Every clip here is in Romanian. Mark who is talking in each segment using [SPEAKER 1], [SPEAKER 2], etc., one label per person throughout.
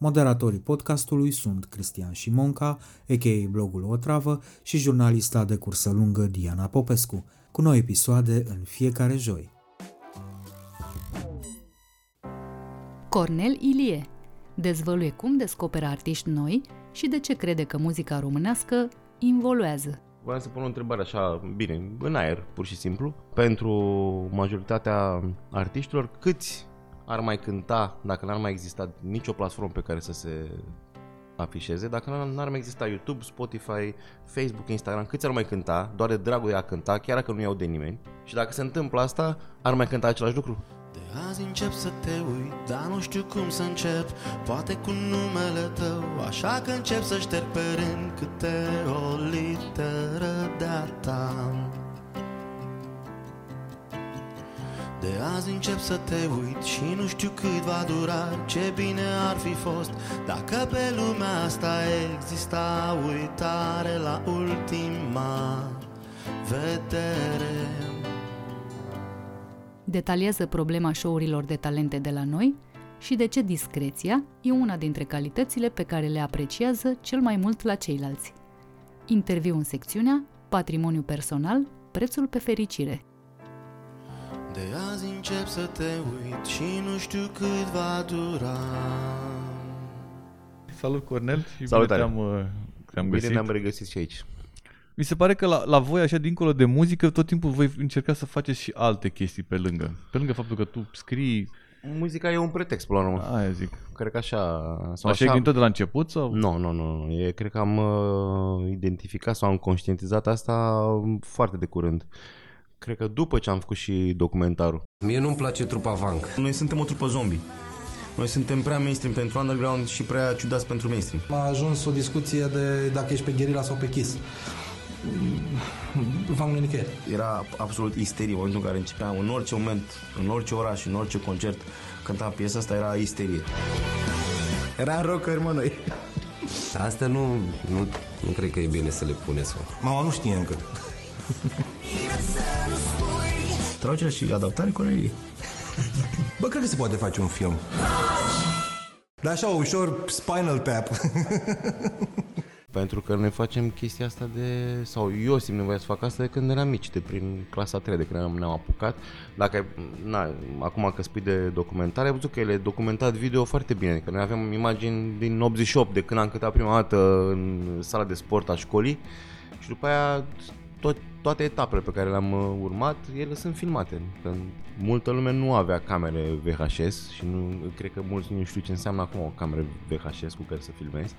[SPEAKER 1] Moderatorii podcastului sunt Cristian Șimonca, a.k.a. blogul Otravă și jurnalista de cursă lungă Diana Popescu, cu noi episoade în fiecare joi.
[SPEAKER 2] Cornel Ilie dezvăluie cum descoperă artiști noi și de ce crede că muzica românească involuează.
[SPEAKER 3] Vreau să pun o întrebare așa, bine, în aer, pur și simplu. Pentru majoritatea artiștilor, câți ar mai cânta dacă n-ar mai exista nicio platformă pe care să se afișeze, dacă n-ar mai exista YouTube, Spotify, Facebook, Instagram, câți ar mai cânta, doar de dragul de a cânta, chiar dacă nu iau de nimeni. Și dacă se întâmplă asta, ar mai cânta același lucru?
[SPEAKER 4] De azi încep să te uit, dar nu știu cum să încep Poate cu numele tău, așa că încep să șterg pe rând Câte o De azi încep să te uit și nu știu cât va dura Ce bine ar fi fost dacă pe lumea asta exista uitare la ultima vedere
[SPEAKER 2] Detaliază problema show-urilor de talente de la noi și de ce discreția e una dintre calitățile pe care le apreciază cel mai mult la ceilalți. Interviu în secțiunea Patrimoniu personal, prețul pe fericire.
[SPEAKER 4] De azi încep să te uit și nu știu cât va dura
[SPEAKER 5] Salut Cornel și
[SPEAKER 3] Salutare.
[SPEAKER 5] bine te-am, uh, te-am
[SPEAKER 3] Bine
[SPEAKER 5] găsit.
[SPEAKER 3] ne-am regăsit și aici.
[SPEAKER 5] Mi se pare că la, la voi, așa dincolo de muzică, tot timpul voi încerca să faceți și alte chestii pe lângă. Pe lângă faptul că tu scrii,
[SPEAKER 3] Muzica e un pretext, până la urmă.
[SPEAKER 5] aia zic.
[SPEAKER 3] Cred că așa... Sau
[SPEAKER 5] Așa ai gândit tot de la început sau?
[SPEAKER 3] Nu, nu, nu, nu. E, cred că am uh, identificat sau am conștientizat asta foarte de curând. Cred că după ce am făcut și documentarul.
[SPEAKER 6] Mie nu-mi place trupa Vank.
[SPEAKER 7] Noi suntem o trupă zombie. Noi suntem prea mainstream pentru underground și prea ciudați pentru mainstream.
[SPEAKER 8] A ajuns o discuție de dacă ești pe Guerilla sau pe Kiss. V-am nicăieri.
[SPEAKER 7] Era absolut isterie în momentul în care începeam, în orice moment, în orice oraș, în orice concert, cântam piesa asta, era isterie. Era rocker, mă, noi.
[SPEAKER 6] Asta nu, nu, nu cred că e bine să le puneți. mă.
[SPEAKER 8] Mama nu știe încă.
[SPEAKER 7] Traducerea și adaptare Corelii.
[SPEAKER 8] Bă, cred că se poate face un film. Dar așa, ușor, Spinal Tap.
[SPEAKER 3] Pentru că noi facem chestia asta de... Sau eu simt nevoia să fac asta de când eram mici, de prin clasa 3, de când ne-am, ne-am apucat. Dacă, na, acum că spui de documentare, ai văzut că el e documentat video foarte bine. Că noi avem imagini din 88, de când am cântat prima dată în sala de sport a școlii. Și după aia tot, toate etapele pe care le-am uh, urmat, ele sunt filmate. Că multă lume nu avea camere VHS și nu, cred că mulți nu știu ce înseamnă acum o cameră VHS cu care să filmezi.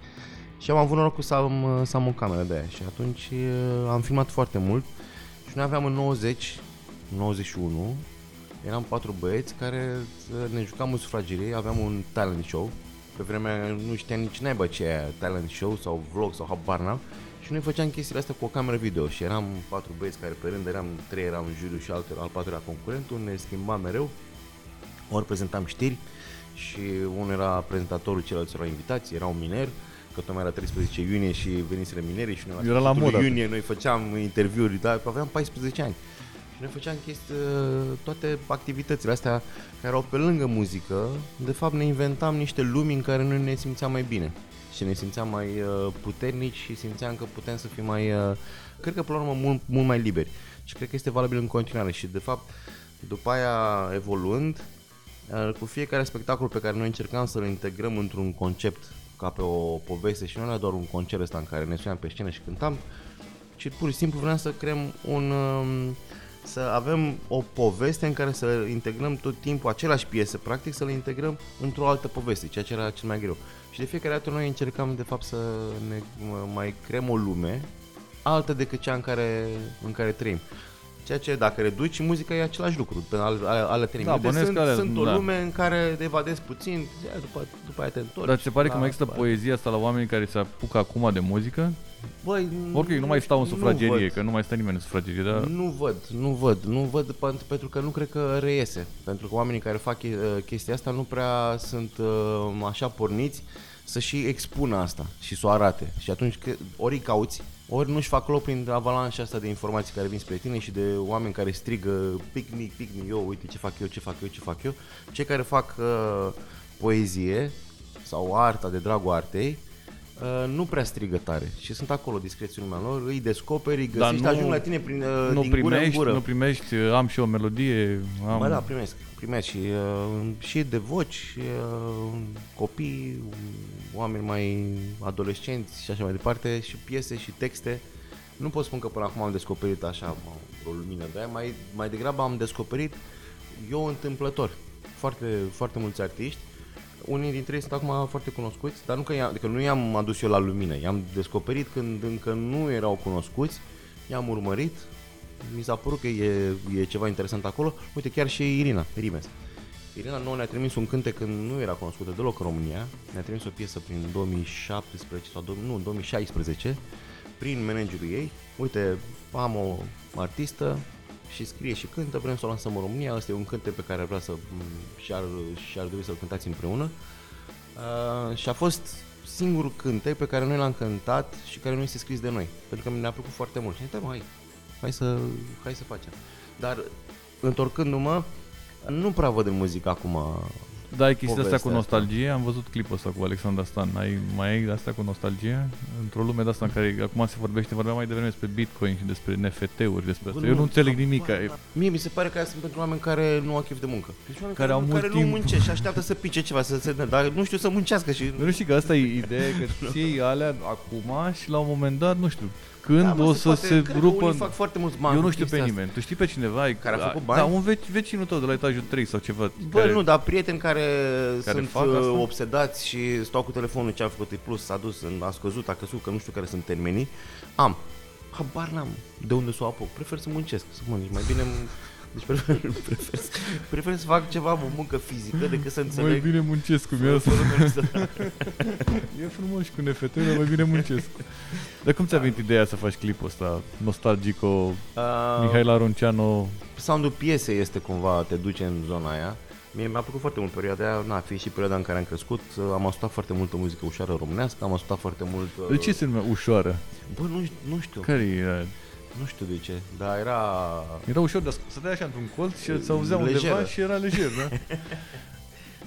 [SPEAKER 3] Și am avut norocul să am, uh, să am o cameră de aia și atunci uh, am filmat foarte mult și noi aveam în 90, 91, eram patru băieți care uh, ne jucam în sufragerie, aveam un talent show. Pe vremea aia nu știam nici naiba ce e aia, talent show sau vlog sau habar n-am. Și noi făceam chestiile astea cu o cameră video și eram patru băieți care pe rând eram, trei eram juriu și altul, al patrulea concurentul, ne schimbam mereu, ori prezentam știri și unul era prezentatorul, ceilalți erau invitați, era un miner, că tocmai era 13 iunie și veniseră minerii și noi
[SPEAKER 5] Era la
[SPEAKER 3] sfârșitul
[SPEAKER 5] modă
[SPEAKER 3] iunie noi făceam interviuri, dar aveam 14 ani. Și noi făceam chestii, toate activitățile astea care erau pe lângă muzică, de fapt ne inventam niște lumi în care noi ne simțeam mai bine și ne simțeam mai uh, puternici și simțeam că putem să fim mai, uh, cred că până la urmă mult, mult mai liberi. Și cred că este valabil în continuare și de fapt după aia evoluând, uh, cu fiecare spectacol pe care noi încercam să-l integrăm într-un concept ca pe o poveste și nu era doar un concert ăsta în care ne suneam pe scenă și cântam, ci pur și simplu vreau să creăm un... um, să avem o poveste în care să integrăm tot timpul aceleași piese, practic să le integrăm într-o altă poveste, ceea ce era cel mai greu. Și de fiecare dată noi încercam de fapt să ne m- mai creăm o lume altă decât cea în care, în care trăim. Ceea ce dacă reduci, muzica e același lucru, pe al, al, alături.
[SPEAKER 5] Da,
[SPEAKER 3] deci
[SPEAKER 5] bănuiesc
[SPEAKER 3] sunt,
[SPEAKER 5] că alea-
[SPEAKER 3] sunt o
[SPEAKER 5] da.
[SPEAKER 3] lume în care te evadezi puțin, după, după aia te întorci.
[SPEAKER 5] Dar ți se pare că
[SPEAKER 3] la-
[SPEAKER 5] mai există poezia asta la oamenii care se apucă acum de muzică?
[SPEAKER 3] Băi,
[SPEAKER 5] Ok, nu mai stau în
[SPEAKER 3] nu
[SPEAKER 5] sufragerie,
[SPEAKER 3] văd.
[SPEAKER 5] că nu mai stă nimeni în sufragerie, dar...
[SPEAKER 3] Nu văd, nu văd, nu văd pentru, pentru că nu cred că reiese. Pentru că oamenii care fac uh, chestia asta nu prea sunt uh, așa porniți să și expună asta și să o arate. Și atunci că ori îi cauți, ori nu-și fac loc prin avalanșa asta de informații care vin spre tine și de oameni care strigă pick me, pick me, eu, uite ce fac eu, ce fac eu, ce fac eu. Cei care fac uh, poezie sau arta de dragul artei, uh, nu prea strigă tare și sunt acolo discrețiunea lor, îi descoperi, îi
[SPEAKER 5] Dar
[SPEAKER 3] găsești,
[SPEAKER 5] nu-
[SPEAKER 3] ajung la tine prin, uh,
[SPEAKER 5] Nu
[SPEAKER 3] din gură în
[SPEAKER 5] primești,
[SPEAKER 3] gură.
[SPEAKER 5] nu primești, am și o melodie, am...
[SPEAKER 3] Bă, da, primesc, primesc și, uh, și de voci, și, uh, copii, oameni mai adolescenți și așa mai departe, și piese și texte. Nu pot spune că până acum am descoperit așa o lumină de aia, mai, mai degrabă am descoperit eu întâmplător. Foarte, foarte mulți artiști. Unii dintre ei sunt acum foarte cunoscuți, dar nu că, i-am, adică nu i-am adus eu la lumină, i-am descoperit când încă nu erau cunoscuți, i-am urmărit, mi s-a părut că e, e ceva interesant acolo. Uite, chiar și Irina, Rimes. Irina nouă ne-a trimis un cântec când nu era cunoscută deloc în România. Ne-a trimis o piesă prin 2017 sau do- nu, 2016 prin managerul ei. Uite, am o artistă și scrie și cântă, vrem să o lansăm în România. Asta e un cântec pe care ar vrea să și-ar, și-ar dori să-l cântați împreună. Uh, și a fost singurul cântec pe care noi l-am cântat și care nu este scris de noi. Pentru că ne-a plăcut foarte mult. Și am zis, "Da, mă, hai, hai să, hai să facem. Dar întorcându-mă, nu prea văd în muzică acum.
[SPEAKER 5] Da, ai chestia asta cu
[SPEAKER 3] povestea asta.
[SPEAKER 5] nostalgie, am văzut clipul ăsta cu Alexandra Stan. Ai, mai ai de asta cu nostalgie? Într-o lume de asta în care acum se vorbește, vorbeam mai devreme despre Bitcoin și despre NFT-uri, despre asta.
[SPEAKER 3] Bă,
[SPEAKER 5] Eu nu
[SPEAKER 3] nu,
[SPEAKER 5] înțeleg nimic. E-
[SPEAKER 3] Mie mi se pare că aia sunt pentru oameni care nu au chef de muncă. Deci oameni
[SPEAKER 5] Care
[SPEAKER 3] care,
[SPEAKER 5] au
[SPEAKER 3] nu,
[SPEAKER 5] mult
[SPEAKER 3] care
[SPEAKER 5] timp.
[SPEAKER 3] nu muncesc și așteaptă să pice ceva, să se dar nu știu să muncească și...
[SPEAKER 5] Nu știi că asta e ideea, că îți iei alea acum și la un moment dat, nu știu, când
[SPEAKER 3] Da, mă,
[SPEAKER 5] o
[SPEAKER 3] se
[SPEAKER 5] să
[SPEAKER 3] poate.
[SPEAKER 5] se
[SPEAKER 3] Cred că
[SPEAKER 5] rupă...
[SPEAKER 3] unii fac foarte mulți bani
[SPEAKER 5] Eu nu
[SPEAKER 3] cu
[SPEAKER 5] știu pe
[SPEAKER 3] chestia asta.
[SPEAKER 5] nimeni. Tu știi pe cineva ai-
[SPEAKER 3] Care a făcut
[SPEAKER 5] Da,
[SPEAKER 3] bani?
[SPEAKER 5] un veci, vecinul tău de la etajul 3 sau ceva.
[SPEAKER 3] Bă,
[SPEAKER 5] care...
[SPEAKER 3] nu, dar prieteni care,
[SPEAKER 5] Care
[SPEAKER 3] sunt
[SPEAKER 5] fac
[SPEAKER 3] uh,
[SPEAKER 5] asta?
[SPEAKER 3] obsedați și stau cu telefonul ce a făcut e plus, s-a dus, în- a scăzut, a căzut, că nu știu care sunt termenii. Am. Habar n-am de unde să o apuc. Prefer să muncesc, să mănânc. Mai bine deci prefer, prefer, să- prefer să fac ceva, o muncă fizică, decât să
[SPEAKER 5] Mai
[SPEAKER 3] înțeleg.
[SPEAKER 5] bine muncesc cum e asta. E frumos și cu NFT, dar mai bine muncesc. Dar cum ți-a venit ideea să faci clipul ăsta nostalgico,
[SPEAKER 3] Uh,
[SPEAKER 5] Mihail Arunceanu?
[SPEAKER 3] soundul piesei este cumva, te duce în zona aia. Mie mi-a plăcut foarte mult perioada aia, na, fiind și perioada în care am crescut, uh, am ascultat foarte multă muzică ușoară românească, am ascultat foarte mult... uh,
[SPEAKER 5] De ce se numea ușoară?
[SPEAKER 3] Bă, nu, nu știu,
[SPEAKER 5] Care era?
[SPEAKER 3] Nu știu de ce, dar era...
[SPEAKER 5] Era ușor de ascult. Stăteai așa într-un colț și se auzea
[SPEAKER 3] Lejeră.
[SPEAKER 5] undeva și era lejer, da?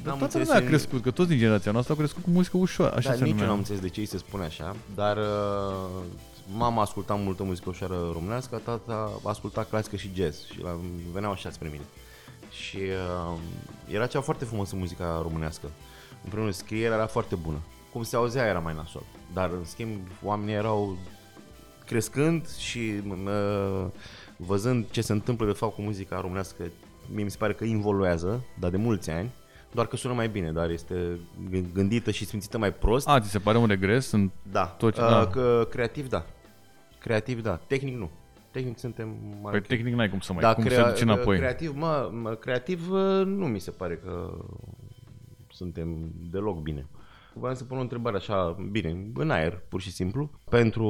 [SPEAKER 5] Dar
[SPEAKER 3] N-am
[SPEAKER 5] toată
[SPEAKER 3] înțeles
[SPEAKER 5] lumea a
[SPEAKER 3] eu-
[SPEAKER 5] crescut, că toți din generația noastră au crescut cu muzică ușoară, așa
[SPEAKER 3] da,
[SPEAKER 5] se
[SPEAKER 3] nici eu
[SPEAKER 5] numea.
[SPEAKER 3] n-am înțeles de ce îi se spune așa, dar uh, mama asculta multă muzică ușoară românească, tata asculta clasică și jazz și la, veneau așa spre mine. Și uh, era ceva foarte frumos în muzica românească. În primul rând, scrierea era foarte bună. Cum se auzea era mai nasol. Dar, în schimb, oamenii erau crescând și uh, văzând ce se întâmplă de fapt cu muzica românească, mie mi se pare că involuează, dar de mulți ani, doar că sună mai bine, dar este g- gândită și simțită mai prost.
[SPEAKER 5] A, ți se pare un regres? În...
[SPEAKER 3] Da,
[SPEAKER 5] Tot ce-
[SPEAKER 3] uh,
[SPEAKER 5] da.
[SPEAKER 3] că, creativ da. Creativ da, tehnic nu. Tehnic suntem mai
[SPEAKER 5] Păi
[SPEAKER 3] ok.
[SPEAKER 5] tehnic n-ai cum să mai,
[SPEAKER 3] da,
[SPEAKER 5] cum se duce înapoi.
[SPEAKER 3] Creativ, mă, mă, creativ uh, nu mi se pare că suntem deloc bine. Vreau să pun o întrebare așa, bine, în aer, pur și simplu. Pentru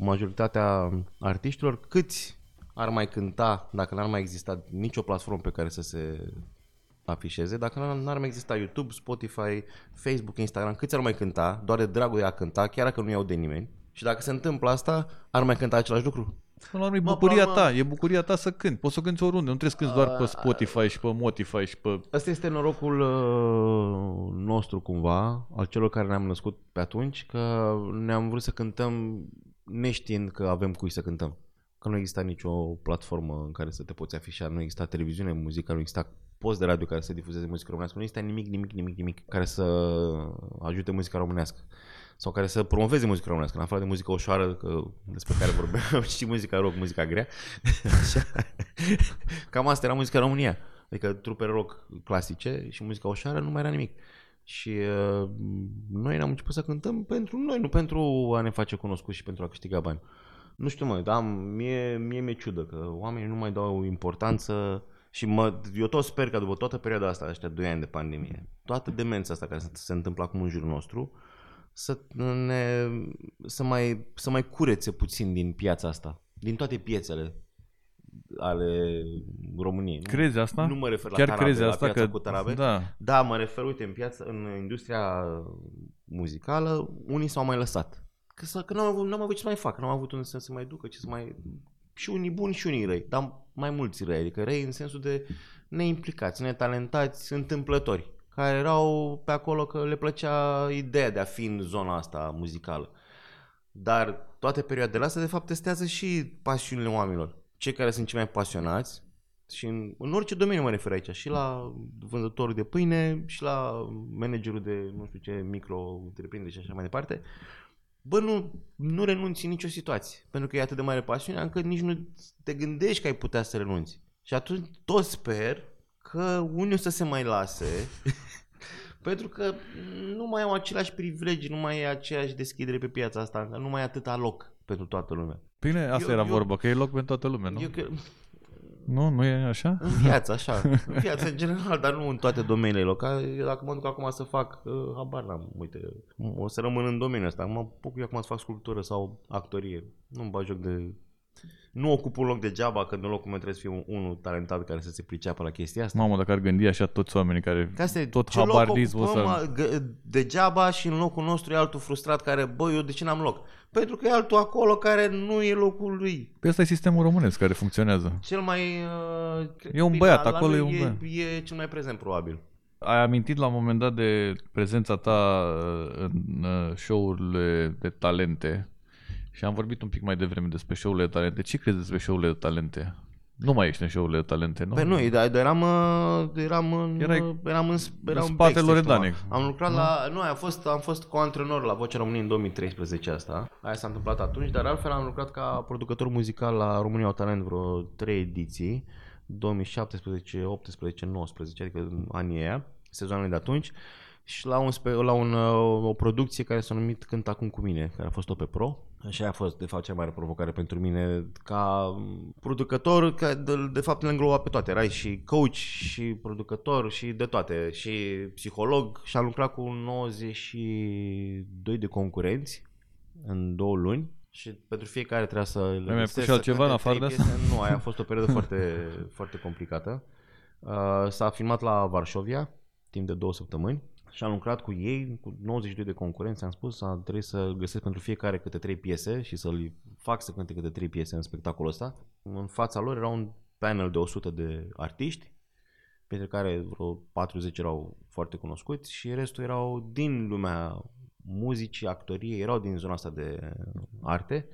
[SPEAKER 3] majoritatea artiștilor, câți ar mai cânta dacă n-ar mai exista nicio platformă pe care să se afișeze, dacă n- n-ar mai exista YouTube, Spotify, Facebook, Instagram, câți ar mai cânta, doar de dragul de a cânta, chiar dacă nu iau de nimeni? Și dacă se întâmplă asta, ar mai cânta același lucru?
[SPEAKER 5] Până la urmă e
[SPEAKER 3] Mă,
[SPEAKER 5] bucuria
[SPEAKER 3] până la
[SPEAKER 5] ta, e bucuria ta să cânti. Poți să cânti oriunde, nu trebuie să cânti doar pe Spotify și pe Motify și pe...
[SPEAKER 3] Asta este norocul uh, nostru cumva, al celor care ne-am născut pe atunci, că ne-am vrut să cântăm neștiind că avem cui să cântăm. Că nu exista nicio platformă în care să te poți afișa, nu exista televiziune, muzica, nu exista post de radio care să difuzeze muzică românească. Nu există nimic, nimic, nimic, nimic care să ajute muzica românească sau care să promoveze muzica românească, în afară de muzica ușoară că, despre care vorbeam, și muzica rock, muzica grea. Așa. Cam asta era muzica în România. Adică trupe rock clasice și muzica ușoară nu mai era nimic. Și uh, noi ne-am început să cântăm pentru noi, nu pentru a ne face cunoscuți și pentru a câștiga bani. Nu știu mă, dar mie, mie mi-e ciudă că oamenii nu mai dau importanță și mă, eu tot sper că după toată perioada asta, ăștia 2 ani de pandemie, toată demența asta care se, se întâmplă acum în jurul nostru, să, ne, să, mai, să mai curețe puțin din piața asta, din toate piețele ale României.
[SPEAKER 5] Crezi asta?
[SPEAKER 3] Nu mă refer la
[SPEAKER 5] Chiar
[SPEAKER 3] tarabe,
[SPEAKER 5] crezi
[SPEAKER 3] la
[SPEAKER 5] asta
[SPEAKER 3] piața
[SPEAKER 5] că...
[SPEAKER 3] cu tarabe.
[SPEAKER 5] Da.
[SPEAKER 3] Da, mă refer, uite, în piață, în industria muzicală, unii s-au mai lăsat. Că, să, că n-am avut, n-am avut ce să mai fac, n-am avut unde să se mai ducă, ce să mai... Și unii buni și unii răi, dar mai mulți răi, adică răi în sensul de neimplicați, netalentați, întâmplători, care erau pe acolo că le plăcea ideea de a fi în zona asta muzicală. Dar toate perioadele astea, de fapt, testează și pasiunile oamenilor. Cei care sunt cei mai pasionați, și în, în orice domeniu mă refer aici, și la vânzătorul de pâine, și la managerul de, nu știu ce, micro-întreprindere și așa mai departe, bă, nu, nu renunți în nicio situație. Pentru că e atât de mare pasiune, încât nici nu te gândești că ai putea să renunți. Și atunci tot sper că unii o să se mai lase, pentru că nu mai au aceleași privilegii, nu mai e aceeași deschidere pe piața asta, nu mai e atâta loc pentru toată lumea.
[SPEAKER 5] Bine, asta
[SPEAKER 3] Eu-
[SPEAKER 5] era
[SPEAKER 3] eu-
[SPEAKER 5] vorba, că e loc pentru toată lumea, nu?
[SPEAKER 3] Eu că,
[SPEAKER 5] Nu, nu e așa?
[SPEAKER 3] în viață, așa, în viață în general, dar nu în toate domeniile locale. Eu Dacă mă duc acum să fac, uh, habar n-am, uite, o să rămân în domeniul ăsta. Mă apuc eu acum să fac sculptură sau actorie. Nu-mi bag joc de... Nu ocup un loc degeaba, când în locul meu trebuie să fie un, unul talentat care să se priceapă la chestia asta.
[SPEAKER 5] Mamă, dacă ar gândi așa toți oamenii care...
[SPEAKER 3] Că asta e,
[SPEAKER 5] tot
[SPEAKER 3] ce loc
[SPEAKER 5] habardismul
[SPEAKER 3] ocupăm
[SPEAKER 5] ăsta.
[SPEAKER 3] a, gă- degeaba și în locul nostru e altul frustrat care, bă, eu de ce n-am loc? Pentru că e altul acolo care nu e locul lui.
[SPEAKER 5] Pe ăsta e sistemul românesc care funcționează.
[SPEAKER 3] Cel mai... Uh, cre-
[SPEAKER 5] E un
[SPEAKER 3] bine,
[SPEAKER 5] băiat,
[SPEAKER 3] la- la
[SPEAKER 5] acolo
[SPEAKER 3] lui
[SPEAKER 5] e un băiat.
[SPEAKER 3] E cel mai prezent, probabil.
[SPEAKER 5] Ai amintit la un moment dat de prezența ta uh, în uh, show-urile de talente și am vorbit un pic mai devreme despre show-urile de talente. Ce crezi despre show-urile de talente? Nu mai ești în show-urile de talente, nu?
[SPEAKER 3] Păi nu, dar dar eram, uh, eram în,
[SPEAKER 5] Erai
[SPEAKER 3] eram în, eram
[SPEAKER 5] în
[SPEAKER 3] în
[SPEAKER 5] spatele
[SPEAKER 3] backstage,
[SPEAKER 5] Loredane.
[SPEAKER 3] cumva. Am lucrat la, nu, am fost, am fost co-antrenor la Vocea României în 2013 asta. Aia s-a întâmplat atunci, dar altfel am lucrat ca producător muzical la România au Talent vreo 3 ediții. 2017, 18, 19, adică în anii aia, sezoanele de atunci. Și la, un, spe- la un, uh, o producție care s-a numit Cânt acum cu mine, care a fost pe Pro. Și aia a fost, de fapt, cea mai mare provocare pentru mine ca producător, că de, de fapt le îngloba pe toate. Erai și coach, și producător, și de toate, și psiholog. Și am lucrat cu 92 de concurenți în două luni. Și pentru fiecare trebuia să le
[SPEAKER 5] mai
[SPEAKER 3] găsesc,
[SPEAKER 5] pus și
[SPEAKER 3] să
[SPEAKER 5] altceva
[SPEAKER 3] cânte
[SPEAKER 5] în afară
[SPEAKER 3] trei
[SPEAKER 5] de asta?
[SPEAKER 3] piese. Nu, aia a fost o perioadă foarte, foarte complicată. Uh, s-a filmat la Varșovia timp de două săptămâni și am lucrat cu ei, cu 92 de concurenți, am spus, a trebuit să găsesc pentru fiecare câte trei piese și să-l fac să cânte câte trei piese în spectacolul ăsta. În fața lor era un panel de 100 de artiști, printre care vreo 40 erau foarte cunoscuți și restul erau din lumea muzicii, actoriei, erau din zona asta de arte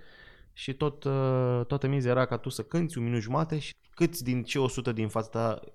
[SPEAKER 3] și tot, uh, toată miza era ca tu să cânti un minut jumate și câți din cei 100 din fața ta îi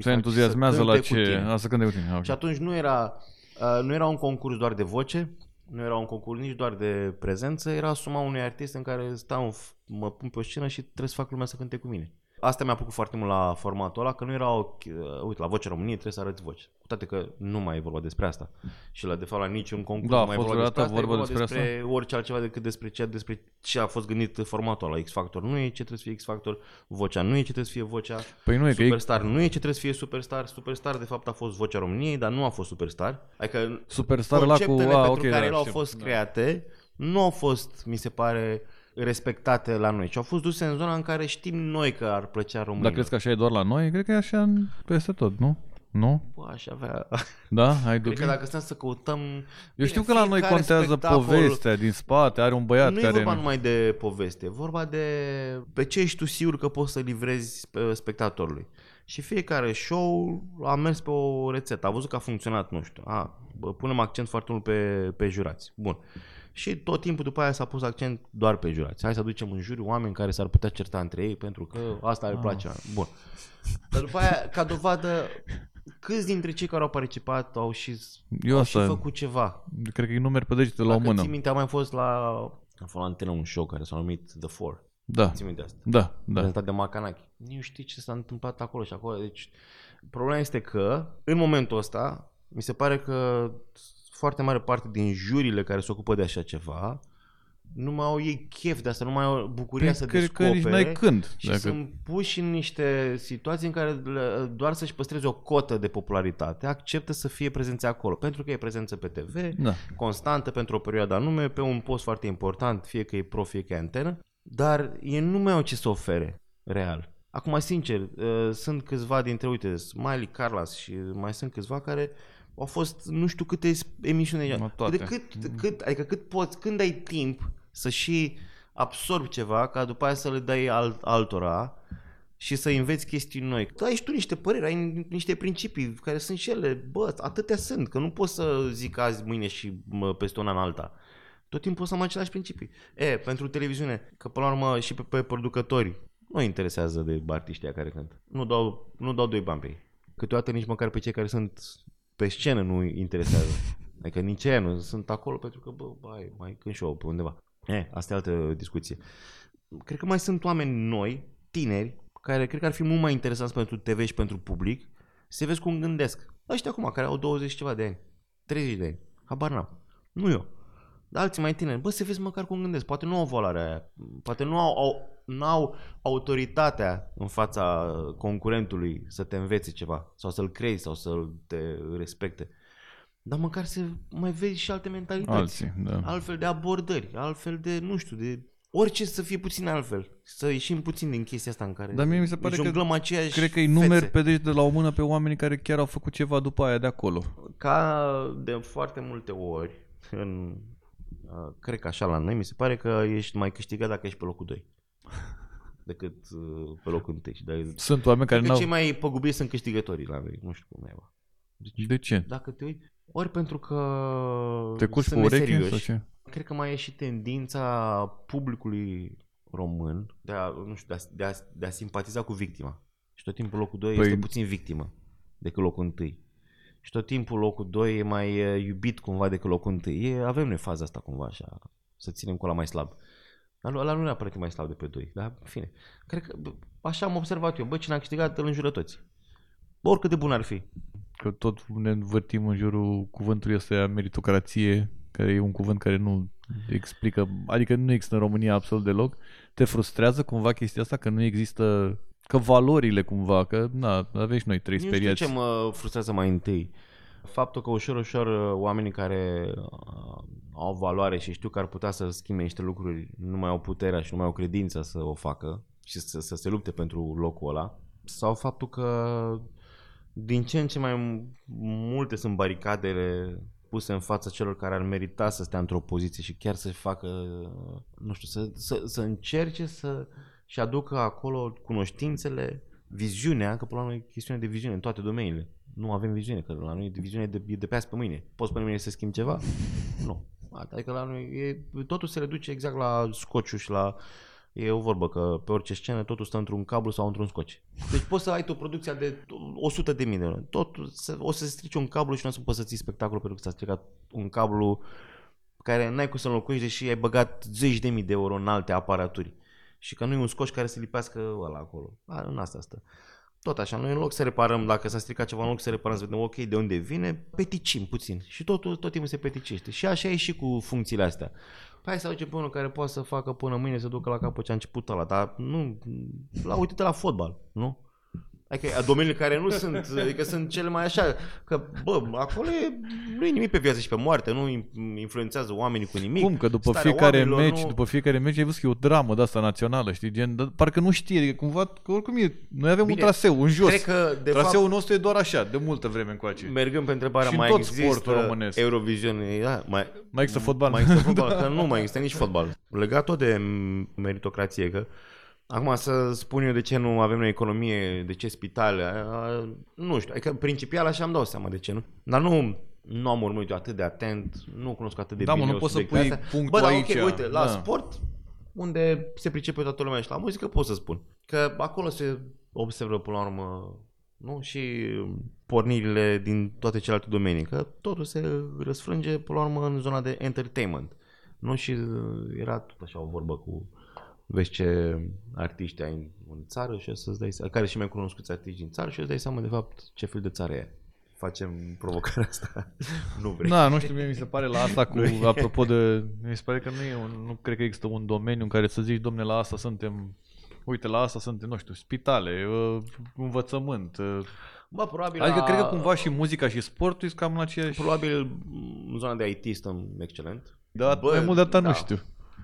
[SPEAKER 5] Se
[SPEAKER 3] faci
[SPEAKER 5] entuziasmează
[SPEAKER 3] să
[SPEAKER 5] la
[SPEAKER 3] cânte cu
[SPEAKER 5] ce...
[SPEAKER 3] tine.
[SPEAKER 5] A, să cânte cu tine. ok.
[SPEAKER 3] Și atunci nu era, uh, nu era un concurs doar de voce, nu era un concurs nici doar de prezență, era suma unui artist în care stau, mă pun pe o scenă și trebuie să fac lumea să cânte cu mine. Asta mi-a plăcut foarte mult la formatul ăla, că nu era, o, uh, uite, la Vocea României trebuie să arăți voce. Cu toate că nu mai e vorba despre asta. Și la, de fapt, la niciun concurs
[SPEAKER 5] Da, a
[SPEAKER 3] nu mai e
[SPEAKER 5] fost
[SPEAKER 3] vorba despre
[SPEAKER 5] vreodată
[SPEAKER 3] asta,
[SPEAKER 5] vorba
[SPEAKER 3] e vorba
[SPEAKER 5] despre
[SPEAKER 3] despre, orice altceva decât despre ce, despre ce a fost gândit formatul ăla. X-Factor nu e ce trebuie să fie X-Factor, vocea nu e ce trebuie să fie vocea,
[SPEAKER 5] Păi nu e că e-
[SPEAKER 3] Superstar nu e ce trebuie să fie Superstar, Superstar de fapt a fost vocea României, dar nu a fost Superstar. Adică
[SPEAKER 5] Superstar ăla cu-
[SPEAKER 3] conceptele
[SPEAKER 5] a,
[SPEAKER 3] pentru
[SPEAKER 5] ok,
[SPEAKER 3] care
[SPEAKER 5] da,
[SPEAKER 3] ele au
[SPEAKER 5] știu.
[SPEAKER 3] fost
[SPEAKER 5] Da.
[SPEAKER 3] create nu au fost, mi se pare, respectate la noi, ci au fost duse în zona în care știm noi că ar plăcea
[SPEAKER 5] Dar
[SPEAKER 3] românilor.
[SPEAKER 5] crezi că așa e doar la noi? Cred că e așa în- peste tot, nu? Nu?
[SPEAKER 3] Bă, aș avea...
[SPEAKER 5] Da? Ai
[SPEAKER 3] Cred
[SPEAKER 5] dubii?
[SPEAKER 3] că dacă stăm să căutăm...
[SPEAKER 5] Eu
[SPEAKER 3] Bine,
[SPEAKER 5] știu că la noi
[SPEAKER 3] fiecare
[SPEAKER 5] contează
[SPEAKER 3] spectacol-
[SPEAKER 5] povestea din spate, are un băiat
[SPEAKER 3] nu e
[SPEAKER 5] care...
[SPEAKER 3] vorba numai de poveste, e vorba de pe ce ești tu sigur că poți să livrezi pe spectatorului. Și fiecare show a mers pe o rețetă, a văzut că a funcționat, nu știu, a, bă, punem accent foarte mult pe, pe jurați. Bun. Și tot timpul după aia s-a pus accent doar pe jurați. Hai să aducem în juriu oameni care s-ar putea certa între ei pentru că asta le place. Bun. Dar după aia, ca dovadă, câți dintre cei care au participat au și,
[SPEAKER 5] Eu
[SPEAKER 3] au și
[SPEAKER 5] asta-
[SPEAKER 3] făcut ceva?
[SPEAKER 5] Cred că îi numeri pe degete la o
[SPEAKER 3] Dacă
[SPEAKER 5] mână.
[SPEAKER 3] ții minte, am mai fost la, am fost la antenă un show care s-a numit The Four.
[SPEAKER 5] Da,
[SPEAKER 3] Ții minte asta?
[SPEAKER 5] da, da.
[SPEAKER 3] prezentat de Macanachi. Nu știi ce s-a întâmplat acolo și acolo. Deci, problema este că, în momentul ăsta, mi se pare că foarte mare parte din jurile care se ocupă de așa ceva nu mai au ei chef de asta, nu mai au bucuria
[SPEAKER 5] Păi
[SPEAKER 3] să
[SPEAKER 5] cred că
[SPEAKER 3] descopere
[SPEAKER 5] nici n-ai când,
[SPEAKER 3] și
[SPEAKER 5] dacă-
[SPEAKER 3] sunt puși în niște situații în care le- doar să-și păstreze o cotă de popularitate, acceptă să fie prezenți acolo, pentru că e prezență pe TV,
[SPEAKER 5] Da.
[SPEAKER 3] constantă pentru o perioadă anume, pe un post foarte important, fie că e pro, fie că e antenă, dar ei nu mai au ce să ofere, real. Acum, sincer, uh, sunt câțiva dintre, uite, Smiley, Carlas și mai sunt câțiva care au fost nu știu câte emisiuni.
[SPEAKER 5] Mă, toate.
[SPEAKER 3] De cât, cât, adică cât poți, când ai timp să și absorbi ceva, ca după aia să le dai alt, altora și să înveți chestii noi. Tu ai și tu niște păreri, ai niște principii care sunt și ele, bă, atâtea sunt, că nu poți să zic azi, mâine și mă, peste un an alta. Tot timpul o să am același principii. E, pentru televiziune, că până la urmă și pe, pe producători nu interesează de artiștii aia care cântă. Nu dau, nu dau doi bani pe ei. Câteodată nici măcar pe cei care sunt pe scenă nu îi interesează. Adică nici ei nu sunt acolo pentru că, bă, bai, mai cânt și eu pe undeva. E, asta e altă discuție. Cred că mai sunt oameni noi, tineri, care cred că ar fi mult mai interesanți pentru TV și pentru public, să vezi cum gândesc. Ăștia acum, care au 20 și ceva de ani, 30 de ani, habar n-am. Nu eu. Dar alții mai tineri, bă, să vezi măcar cum gândesc. Poate nu au valoarea aia, poate nu au, au, nu au autoritatea în fața concurentului să te învețe ceva, sau să-l crezi, sau să-l te respecte. Dar măcar să mai vezi și alte mentalități.
[SPEAKER 5] Alții, da.
[SPEAKER 3] Altfel de abordări, altfel de, nu știu, de orice să fie puțin altfel. Să ieșim puțin din chestia asta în care
[SPEAKER 5] Dar mie mi se pare că-
[SPEAKER 3] jonglăm aceeași
[SPEAKER 5] Cred că îi
[SPEAKER 3] fețe.
[SPEAKER 5] numeri pe degete la o mână pe oamenii care chiar au făcut ceva după aia de acolo.
[SPEAKER 3] Ca de foarte multe ori, în, uh, cred că așa la noi, mi se pare că ești mai câștigat dacă ești pe locul 2 decât uh, pe locul 1. Și de,
[SPEAKER 5] Sunt oameni care
[SPEAKER 3] cred că
[SPEAKER 5] n-au...
[SPEAKER 3] cei mai păgubiți sunt câștigătorii la noi, nu știu cum e. bă. Deci,
[SPEAKER 5] De ce?
[SPEAKER 3] dacă te uiți, ori pentru că
[SPEAKER 5] Te culci pe
[SPEAKER 3] sunt
[SPEAKER 5] ureche sau
[SPEAKER 3] neserioși,
[SPEAKER 5] ce?
[SPEAKER 3] Cred că mai e și tendința publicului român de a, nu știu, de a, de a, de a simpatiza cu victima. Și tot timpul locul 2
[SPEAKER 5] Păi-
[SPEAKER 3] este puțin victimă decât locul 1. Și tot timpul locul 2 e mai e, iubit cumva decât locul 1. E, avem noi faza asta cumva așa, să ținem cu ăla mai slab. Dar ăla nu neapărat e mai slab de pe 2, dar în fine. Cred că bă, așa am observat eu, bă, cine a câștigat îl înjură toți. Bă, oricât de bun ar fi.
[SPEAKER 5] Că tot ne învârtim în jurul cuvântului ăsta meritocrație, care e un cuvânt care nu explică, adică nu există în România absolut deloc. Te frustrează cumva chestia asta că nu există, că valorile cumva, că na, avem și noi trei
[SPEAKER 3] Nu știu
[SPEAKER 5] speriați.
[SPEAKER 3] ce mă frustrează mai întâi. Faptul că ușor, ușor uh, oamenii care uh, au valoare și știu că ar putea să schimbe niște lucruri nu mai au puterea și nu mai au credința să o facă și să, să se lupte pentru locul ăla. Sau faptul că din ce în ce mai multe sunt baricadele puse în fața celor care ar merita să stea într-o poziție și chiar să facă, nu știu, să, să, să încerce să și aducă acolo cunoștințele, viziunea, că până la urmă e chestiune de viziune în toate domeniile. Nu avem viziune, că la noi viziunea e de, e de pe azi pe mâine. Poți până mâine să schimbi ceva? Nu. Adică la noi e, totul se reduce exact la scociu și la E o vorbă că pe orice scenă totul stă într-un cablu sau într-un scoci. Deci poți să ai tu producția de 100 de mii de euro. Totul, se- o să se strice un cablu și nu o să poți să ții spectacolul pentru că s-a stricat un cablu care n-ai cum să înlocuiești deși ai băgat zeci de mii de euro în alte aparaturi. Și că nu e un scoci care să lipească ăla acolo. A, în asta stă. Tot așa, noi în loc să reparăm, dacă s-a stricat ceva, în loc să reparăm, să vedem, ok, de unde vine, peticim puțin. Și totul, tot timpul se peticește. Și așa e și cu funcțiile astea. Hai să aducem pe unul care poate să facă până mâine să ducă la capăt ce a început ăla, dar nu, la uite la fotbal, nu? Adică domeniile care nu sunt, adică sunt cele mai așa, că bă, acolo e, nu e nimic pe viață și pe moarte, nu in- influențează oamenii cu nimic.
[SPEAKER 5] Cum? Că după
[SPEAKER 3] Starea
[SPEAKER 5] fiecare
[SPEAKER 3] oamenilor
[SPEAKER 5] meci,
[SPEAKER 3] nu-
[SPEAKER 5] după fiecare meci ai văzut că e o dramă de asta națională, știi? Gen, dar parcă nu știe, adică cumva, că oricum e, noi avem
[SPEAKER 3] Bine,
[SPEAKER 5] un traseu, un jos.
[SPEAKER 3] Cred că, de
[SPEAKER 5] Traseul
[SPEAKER 3] fapt,
[SPEAKER 5] nostru e doar așa, de multă vreme încoace.
[SPEAKER 3] mergând pe întrebarea,
[SPEAKER 5] Și în
[SPEAKER 3] mai
[SPEAKER 5] tot
[SPEAKER 3] există
[SPEAKER 5] sportul românesc.
[SPEAKER 3] Eurovision, da, mai,
[SPEAKER 5] Mai există fotbal?
[SPEAKER 3] Mai există fotbal, că nu mai există nici fotbal. Legat tot de meritocrație, că acum să spun eu de ce nu avem noi economie, de ce spitale, a, nu știu, adică principial așa îmi dau seama de ce nu. Dar nu nu am urmărit eu atât de atent, nu cunosc atât de
[SPEAKER 5] Da, mă,
[SPEAKER 3] bine
[SPEAKER 5] nu
[SPEAKER 3] eu
[SPEAKER 5] poți să
[SPEAKER 3] subiectul
[SPEAKER 5] pui
[SPEAKER 3] astea.
[SPEAKER 5] punctul
[SPEAKER 3] Bă, dar
[SPEAKER 5] aici,
[SPEAKER 3] ok, uite, la
[SPEAKER 5] da.
[SPEAKER 3] sport, unde se pricepe toată lumea și la muzică, pot să spun. Că acolo se observă până la urmă nu? și pornirile din toate celelalte domenii, că totul se răsfrânge până la urmă în zona de entertainment. Nu? Și era tot așa o vorbă cu vezi ce artiști ai în, în țară și o să-ți dai seama, care și mai cunoscuți artiști din țară și o să dai seama de fapt ce fel de țară e. Facem provocarea asta. nu vrei.
[SPEAKER 5] Da, nu știu, mie mi se pare la asta cu, apropo de, mi se pare că nu e un, nu cred că există un domeniu în care să zici, domne, la asta suntem, uite, la asta suntem, nu știu, spitale, uh, învățământ. uh.
[SPEAKER 3] Bă, probabil
[SPEAKER 5] Adică
[SPEAKER 3] la-
[SPEAKER 5] cred că cumva și muzica și sportul sunt cam în aceeași...
[SPEAKER 3] Probabil în zona de IT stăm excelent.
[SPEAKER 5] Da,
[SPEAKER 3] Bă,
[SPEAKER 5] mai mult de atât
[SPEAKER 3] da.
[SPEAKER 5] nu știu.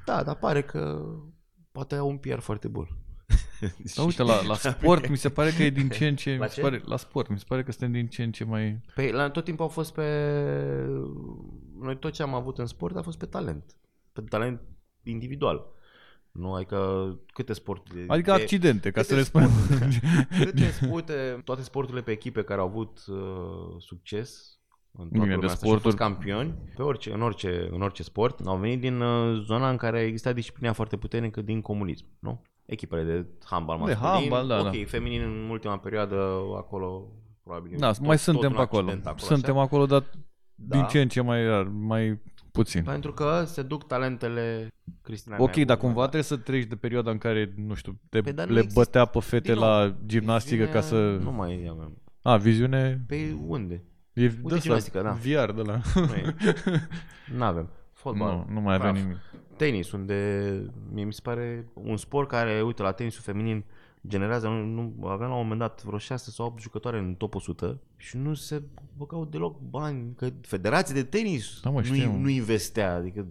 [SPEAKER 3] Da, dar pare că poate au un PR foarte bun.
[SPEAKER 5] Da, uite, la, la sport mi se pare că e din ce în ce,
[SPEAKER 3] La
[SPEAKER 5] mi se
[SPEAKER 3] ce?
[SPEAKER 5] pare, la sport mi se pare că suntem din ce în ce mai...
[SPEAKER 3] Pe, la, tot timpul au fost pe... Noi tot ce am avut în sport a fost pe talent. Pe talent individual. Nu, adică câte sporturi...
[SPEAKER 5] Adică
[SPEAKER 3] de-
[SPEAKER 5] accidente, ca
[SPEAKER 3] câte
[SPEAKER 5] să le spunem.
[SPEAKER 3] Câte sporte, toate sporturile pe echipe care au avut uh, succes în toată
[SPEAKER 5] Bine, de
[SPEAKER 3] lumea asta și au fost
[SPEAKER 5] sporturi-
[SPEAKER 3] campioni, pe orice, în, orice, în orice sport, au venit din uh, zona în care exista disciplina foarte puternică din comunism, nu? Echipele de handbal
[SPEAKER 5] De
[SPEAKER 3] masculin,
[SPEAKER 5] handbal, da,
[SPEAKER 3] ok,
[SPEAKER 5] da.
[SPEAKER 3] feminin în ultima perioadă acolo, probabil.
[SPEAKER 5] Da,
[SPEAKER 3] tot-
[SPEAKER 5] mai
[SPEAKER 3] tot
[SPEAKER 5] suntem
[SPEAKER 3] un
[SPEAKER 5] pe acolo.
[SPEAKER 3] accident acolo
[SPEAKER 5] Suntem
[SPEAKER 3] așa.
[SPEAKER 5] acolo, dar
[SPEAKER 3] Da.
[SPEAKER 5] din ce în ce mai rar, mai puțin.
[SPEAKER 3] Pentru că se duc talentele Cristina
[SPEAKER 5] Ok,
[SPEAKER 3] Neagu,
[SPEAKER 5] dar cumva
[SPEAKER 3] da.
[SPEAKER 5] trebuie să treci de perioada în care, nu știu, te,
[SPEAKER 3] Păi, dar nu
[SPEAKER 5] le
[SPEAKER 3] există-
[SPEAKER 5] bătea pe fete
[SPEAKER 3] Din
[SPEAKER 5] la
[SPEAKER 3] nou,
[SPEAKER 5] gimnastică ca să...
[SPEAKER 3] Nu mai avem.
[SPEAKER 5] A, viziune...
[SPEAKER 3] Pe unde?
[SPEAKER 5] E de asta,
[SPEAKER 3] gimnastică, da.
[SPEAKER 5] VR de la...
[SPEAKER 3] Nu avem. Fotbal.
[SPEAKER 5] nu, nu mai avem
[SPEAKER 3] praf.
[SPEAKER 5] nimic.
[SPEAKER 3] Tenis, unde mie mi se pare un sport care, uite, la tenisul feminin generează, nu, nu aveam la un moment dat vreo 6 sau 8 jucătoare în top 100 și nu se băgau deloc bani, că federația de tenis
[SPEAKER 5] Da, mă,
[SPEAKER 3] nu,
[SPEAKER 5] știu.
[SPEAKER 3] nu investea, adică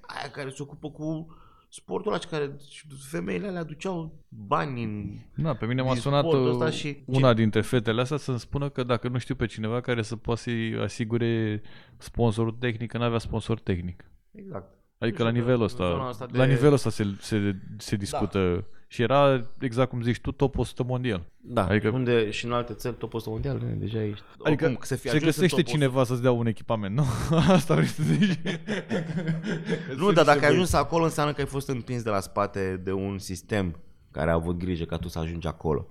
[SPEAKER 3] aia care se ocupă cu sportul ăla și care și femeile alea aduceau bani în...
[SPEAKER 5] Da, pe mine m-a
[SPEAKER 3] din
[SPEAKER 5] sunat
[SPEAKER 3] sportul ăsta
[SPEAKER 5] uh,
[SPEAKER 3] și-
[SPEAKER 5] una dintre fetele astea să-mi spună că dacă nu știu pe cineva care să poată să-i asigure sponsorul tehnic, că n-avea sponsor tehnic.
[SPEAKER 3] Exact.
[SPEAKER 5] Adică
[SPEAKER 3] Nu
[SPEAKER 5] la
[SPEAKER 3] știu,
[SPEAKER 5] nivelul
[SPEAKER 3] în
[SPEAKER 5] ăsta,
[SPEAKER 3] zona asta
[SPEAKER 5] la
[SPEAKER 3] de-
[SPEAKER 5] nivelul ăsta se, se, se discută și era, exact cum zici tu, top 100 mondial.
[SPEAKER 3] Da,
[SPEAKER 5] Adică-
[SPEAKER 3] adică, unde și în alte țări top 100 mondial, bine, deja ești...
[SPEAKER 5] Adică
[SPEAKER 3] oricum, să fii
[SPEAKER 5] se
[SPEAKER 3] ajuns în
[SPEAKER 5] găsește
[SPEAKER 3] top 100.
[SPEAKER 5] cineva să-ți dea un echipament, nu? Asta vrei să zici?
[SPEAKER 3] Nu, dar dacă ai ajuns acolo înseamnă că ai fost împins de la spate de un sistem care a avut grijă ca tu să ajungi acolo.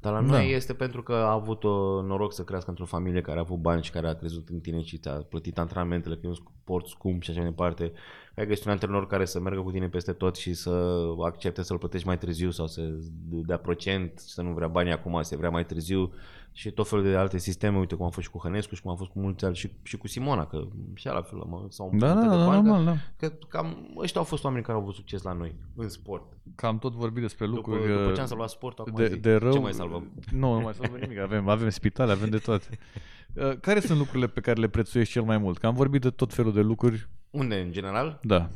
[SPEAKER 3] Dar la noi
[SPEAKER 5] Da.
[SPEAKER 3] este pentru că a avut uh, noroc să crească într-o familie care a avut bani și care a crezut în tine și ți-a plătit antrenamentele, că e un sport scump și așa mai departe. Ai găsit un antrenor care să meargă cu tine peste tot și să accepte să-l plătești mai târziu sau să dea procent, să nu vrea bani acum, să vrea mai târziu și tot felul de alte sisteme, uite cum a fost și cu Hănescu și cum a fost cu mulți alți și, și cu Simona, că și ea la fel mă, sau
[SPEAKER 5] Da, da, da, normal, da.
[SPEAKER 3] Că cam ăștia au fost oameni care au avut succes la noi în sport.
[SPEAKER 5] Că am tot vorbit despre
[SPEAKER 3] După,
[SPEAKER 5] lucruri
[SPEAKER 3] după
[SPEAKER 5] uh,
[SPEAKER 3] ce am salvat sportul, acum
[SPEAKER 5] de,
[SPEAKER 3] zi,
[SPEAKER 5] de rău.
[SPEAKER 3] ce mai salvăm?
[SPEAKER 5] Nu, nu mai salvăm nimic. Avem, avem spitale, avem de toate. Uh, Care sunt lucrurile pe care le prețuiești cel mai mult? Că am vorbit de tot felul de lucruri.
[SPEAKER 3] Unde, în general?
[SPEAKER 5] Da.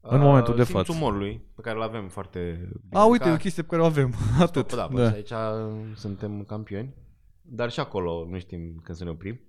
[SPEAKER 5] În momentul de
[SPEAKER 3] simțul
[SPEAKER 5] față.
[SPEAKER 3] umorului, pe care îl avem foarte
[SPEAKER 5] A, uite,
[SPEAKER 3] Ca-
[SPEAKER 5] o chestie pe care o avem. Atât.
[SPEAKER 3] Da,
[SPEAKER 5] Da.
[SPEAKER 3] da. aici suntem campioni, dar și acolo nu știm când să ne oprim.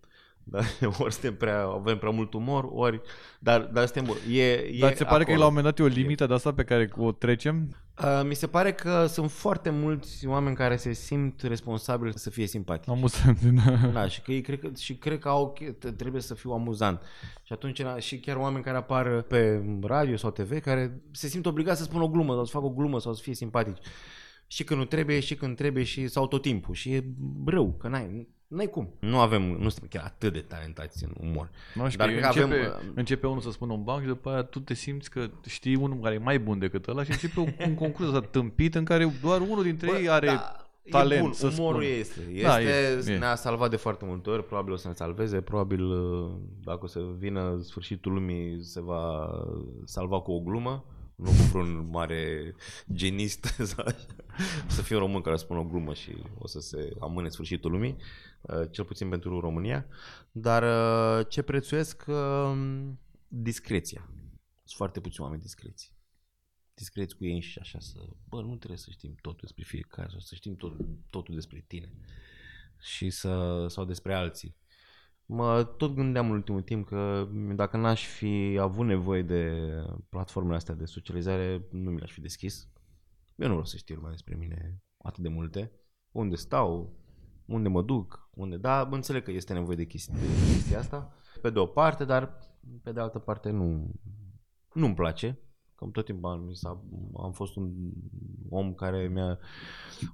[SPEAKER 3] Dar ori suntem prea, avem prea mult umor, ori... Dar, dar suntem buni. E, e
[SPEAKER 5] Dar ți se pare că e
[SPEAKER 3] acolo.
[SPEAKER 5] la un moment dat e o limită de asta pe care o trecem?
[SPEAKER 3] Uh, mi se pare că sunt foarte mulți oameni care se simt responsabili să fie simpatici.
[SPEAKER 5] Amuzant. Da.
[SPEAKER 3] Da, și că ei cred că, și cred că au, trebuie să fiu amuzant. Și atunci era și chiar oameni care apar pe radio sau TV care se simt obligați să spună o glumă sau să facă o glumă sau să fie simpatici. Și când nu trebuie, și când trebuie, și sau tot timpul. Și e rău, că n-ai, n-ai cum. Nu avem, nu suntem chiar atât de talentați în umor.
[SPEAKER 5] Nu știu,
[SPEAKER 3] Dar
[SPEAKER 5] Dar
[SPEAKER 3] cred că
[SPEAKER 5] începe,
[SPEAKER 3] avem,
[SPEAKER 5] avem,
[SPEAKER 3] uh,
[SPEAKER 5] începe unul să spună un banc și după aia tu te simți că știi unul care e mai bun decât ăla și începe un, un concurs ăsta tâmpit în care doar unul dintre
[SPEAKER 3] Bă,
[SPEAKER 5] ei are
[SPEAKER 3] da,
[SPEAKER 5] talent
[SPEAKER 3] e bun,
[SPEAKER 5] să
[SPEAKER 3] umorul
[SPEAKER 5] spună.
[SPEAKER 3] este. este
[SPEAKER 5] Da, e, e.
[SPEAKER 3] Ne-a salvat de foarte multe ori, probabil o să ne salveze, probabil uh, dacă o să vină sfârșitul lumii se va salva cu o glumă, nu cu vreun mare genist sau așa. O să fie un român care spune o glumă și o să se amâne sfârșitul lumii, uh, cel puțin pentru România. Dar uh, ce prețuiesc? uh, Discreția. Sunt foarte puțini oameni discreți discreți cu ei și așa să, bă, nu trebuie să știm totul despre fiecare, sau să știm tot, totul despre tine și să, sau despre alții. Mă tot gândeam în ultimul timp că dacă n-aș fi avut nevoie de platformele astea de socializare, nu mi le-aș fi deschis. Eu nu vreau să știu lumea despre mine atât de multe. Unde stau, unde mă duc, unde, da, înțeleg că este nevoie de chestia, de chestia asta, pe de o parte, dar pe de altă parte nu, nu-mi place. Că tot timpul am, mi s-a- am fost un om care mi-a...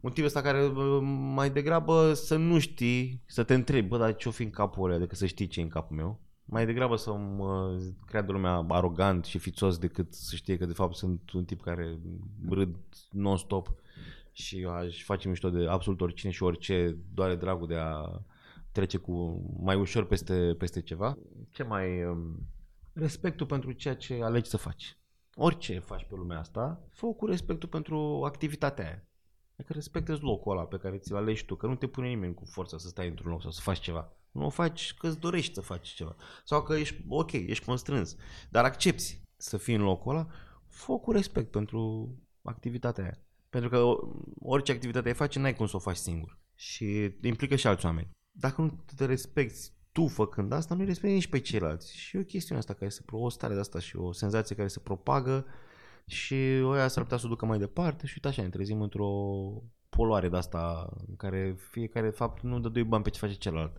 [SPEAKER 3] Un tip ăsta care bă, mai degrabă să nu știi, să te întrebi, bă, dar ce-o fi în capul ăla decât să știi ce e în capul meu. Mai degrabă să mă creadă lumea arogant și fițos decât să știe că de fapt sunt un tip care râd non-stop și aș face mișto de absolut oricine și orice, doar de dragul de a trece cu mai ușor peste, peste ceva. Ce mai... um, Respectul pentru ceea ce alegi să faci. Orice faci pe lumea asta, fă cu respectul pentru activitatea aia. Adică respectezi locul ăla pe care ți-l alegi tu, că nu te pune nimeni cu forța să stai într-un loc sau să faci ceva. Nu o faci că îți dorești să faci ceva. Sau că ești ok, ești constrâns. Dar accepti să fii în locul ăla, fă cu respect pentru activitatea aia. Pentru că orice activitate ai face, n-ai cum să o faci singur. Și implică și alți oameni. Dacă nu te respecti tu făcând asta, nu respecti nici pe ceilalți. Și e o chestiune asta care se pro, o stare de asta și o senzație care se propagă și oia s-ar putea să o ducă mai departe și uite așa, ne trezim într-o poluare de asta în care fiecare fapt nu dă doi bani pe ce face celălalt.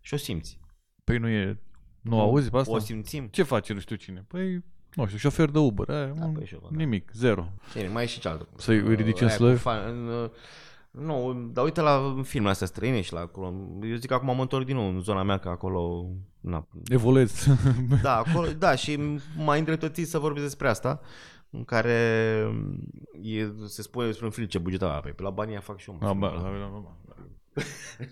[SPEAKER 3] Și o simți.
[SPEAKER 5] Păi nu e... Nu auzi pe asta?
[SPEAKER 3] O simțim.
[SPEAKER 5] Ce face nu știu cine? Păi, nu știu, șofer de Uber. Aia,
[SPEAKER 3] Da,
[SPEAKER 5] un-
[SPEAKER 3] păi și eu, da.
[SPEAKER 5] nimic, zero.
[SPEAKER 3] Bine, mai e și cealaltă.
[SPEAKER 5] Să-i îi ridici în
[SPEAKER 3] Aia cu
[SPEAKER 5] slăvi?
[SPEAKER 3] fan- în, uh, Nu, dar uite la filmele astea străine și la acolo. Eu zic că acum mă întorc din nou în zona mea, că acolo... Na,
[SPEAKER 5] Evoluezi.
[SPEAKER 3] da, acolo, da, și m-a îndreptățit să vorbesc despre asta, în care e, se spune despre un film ce buget avea. Păi, pe la banii fac și eu. mă,
[SPEAKER 5] Ah,
[SPEAKER 3] filmul
[SPEAKER 5] ba,
[SPEAKER 3] ăla.
[SPEAKER 5] da, da, da.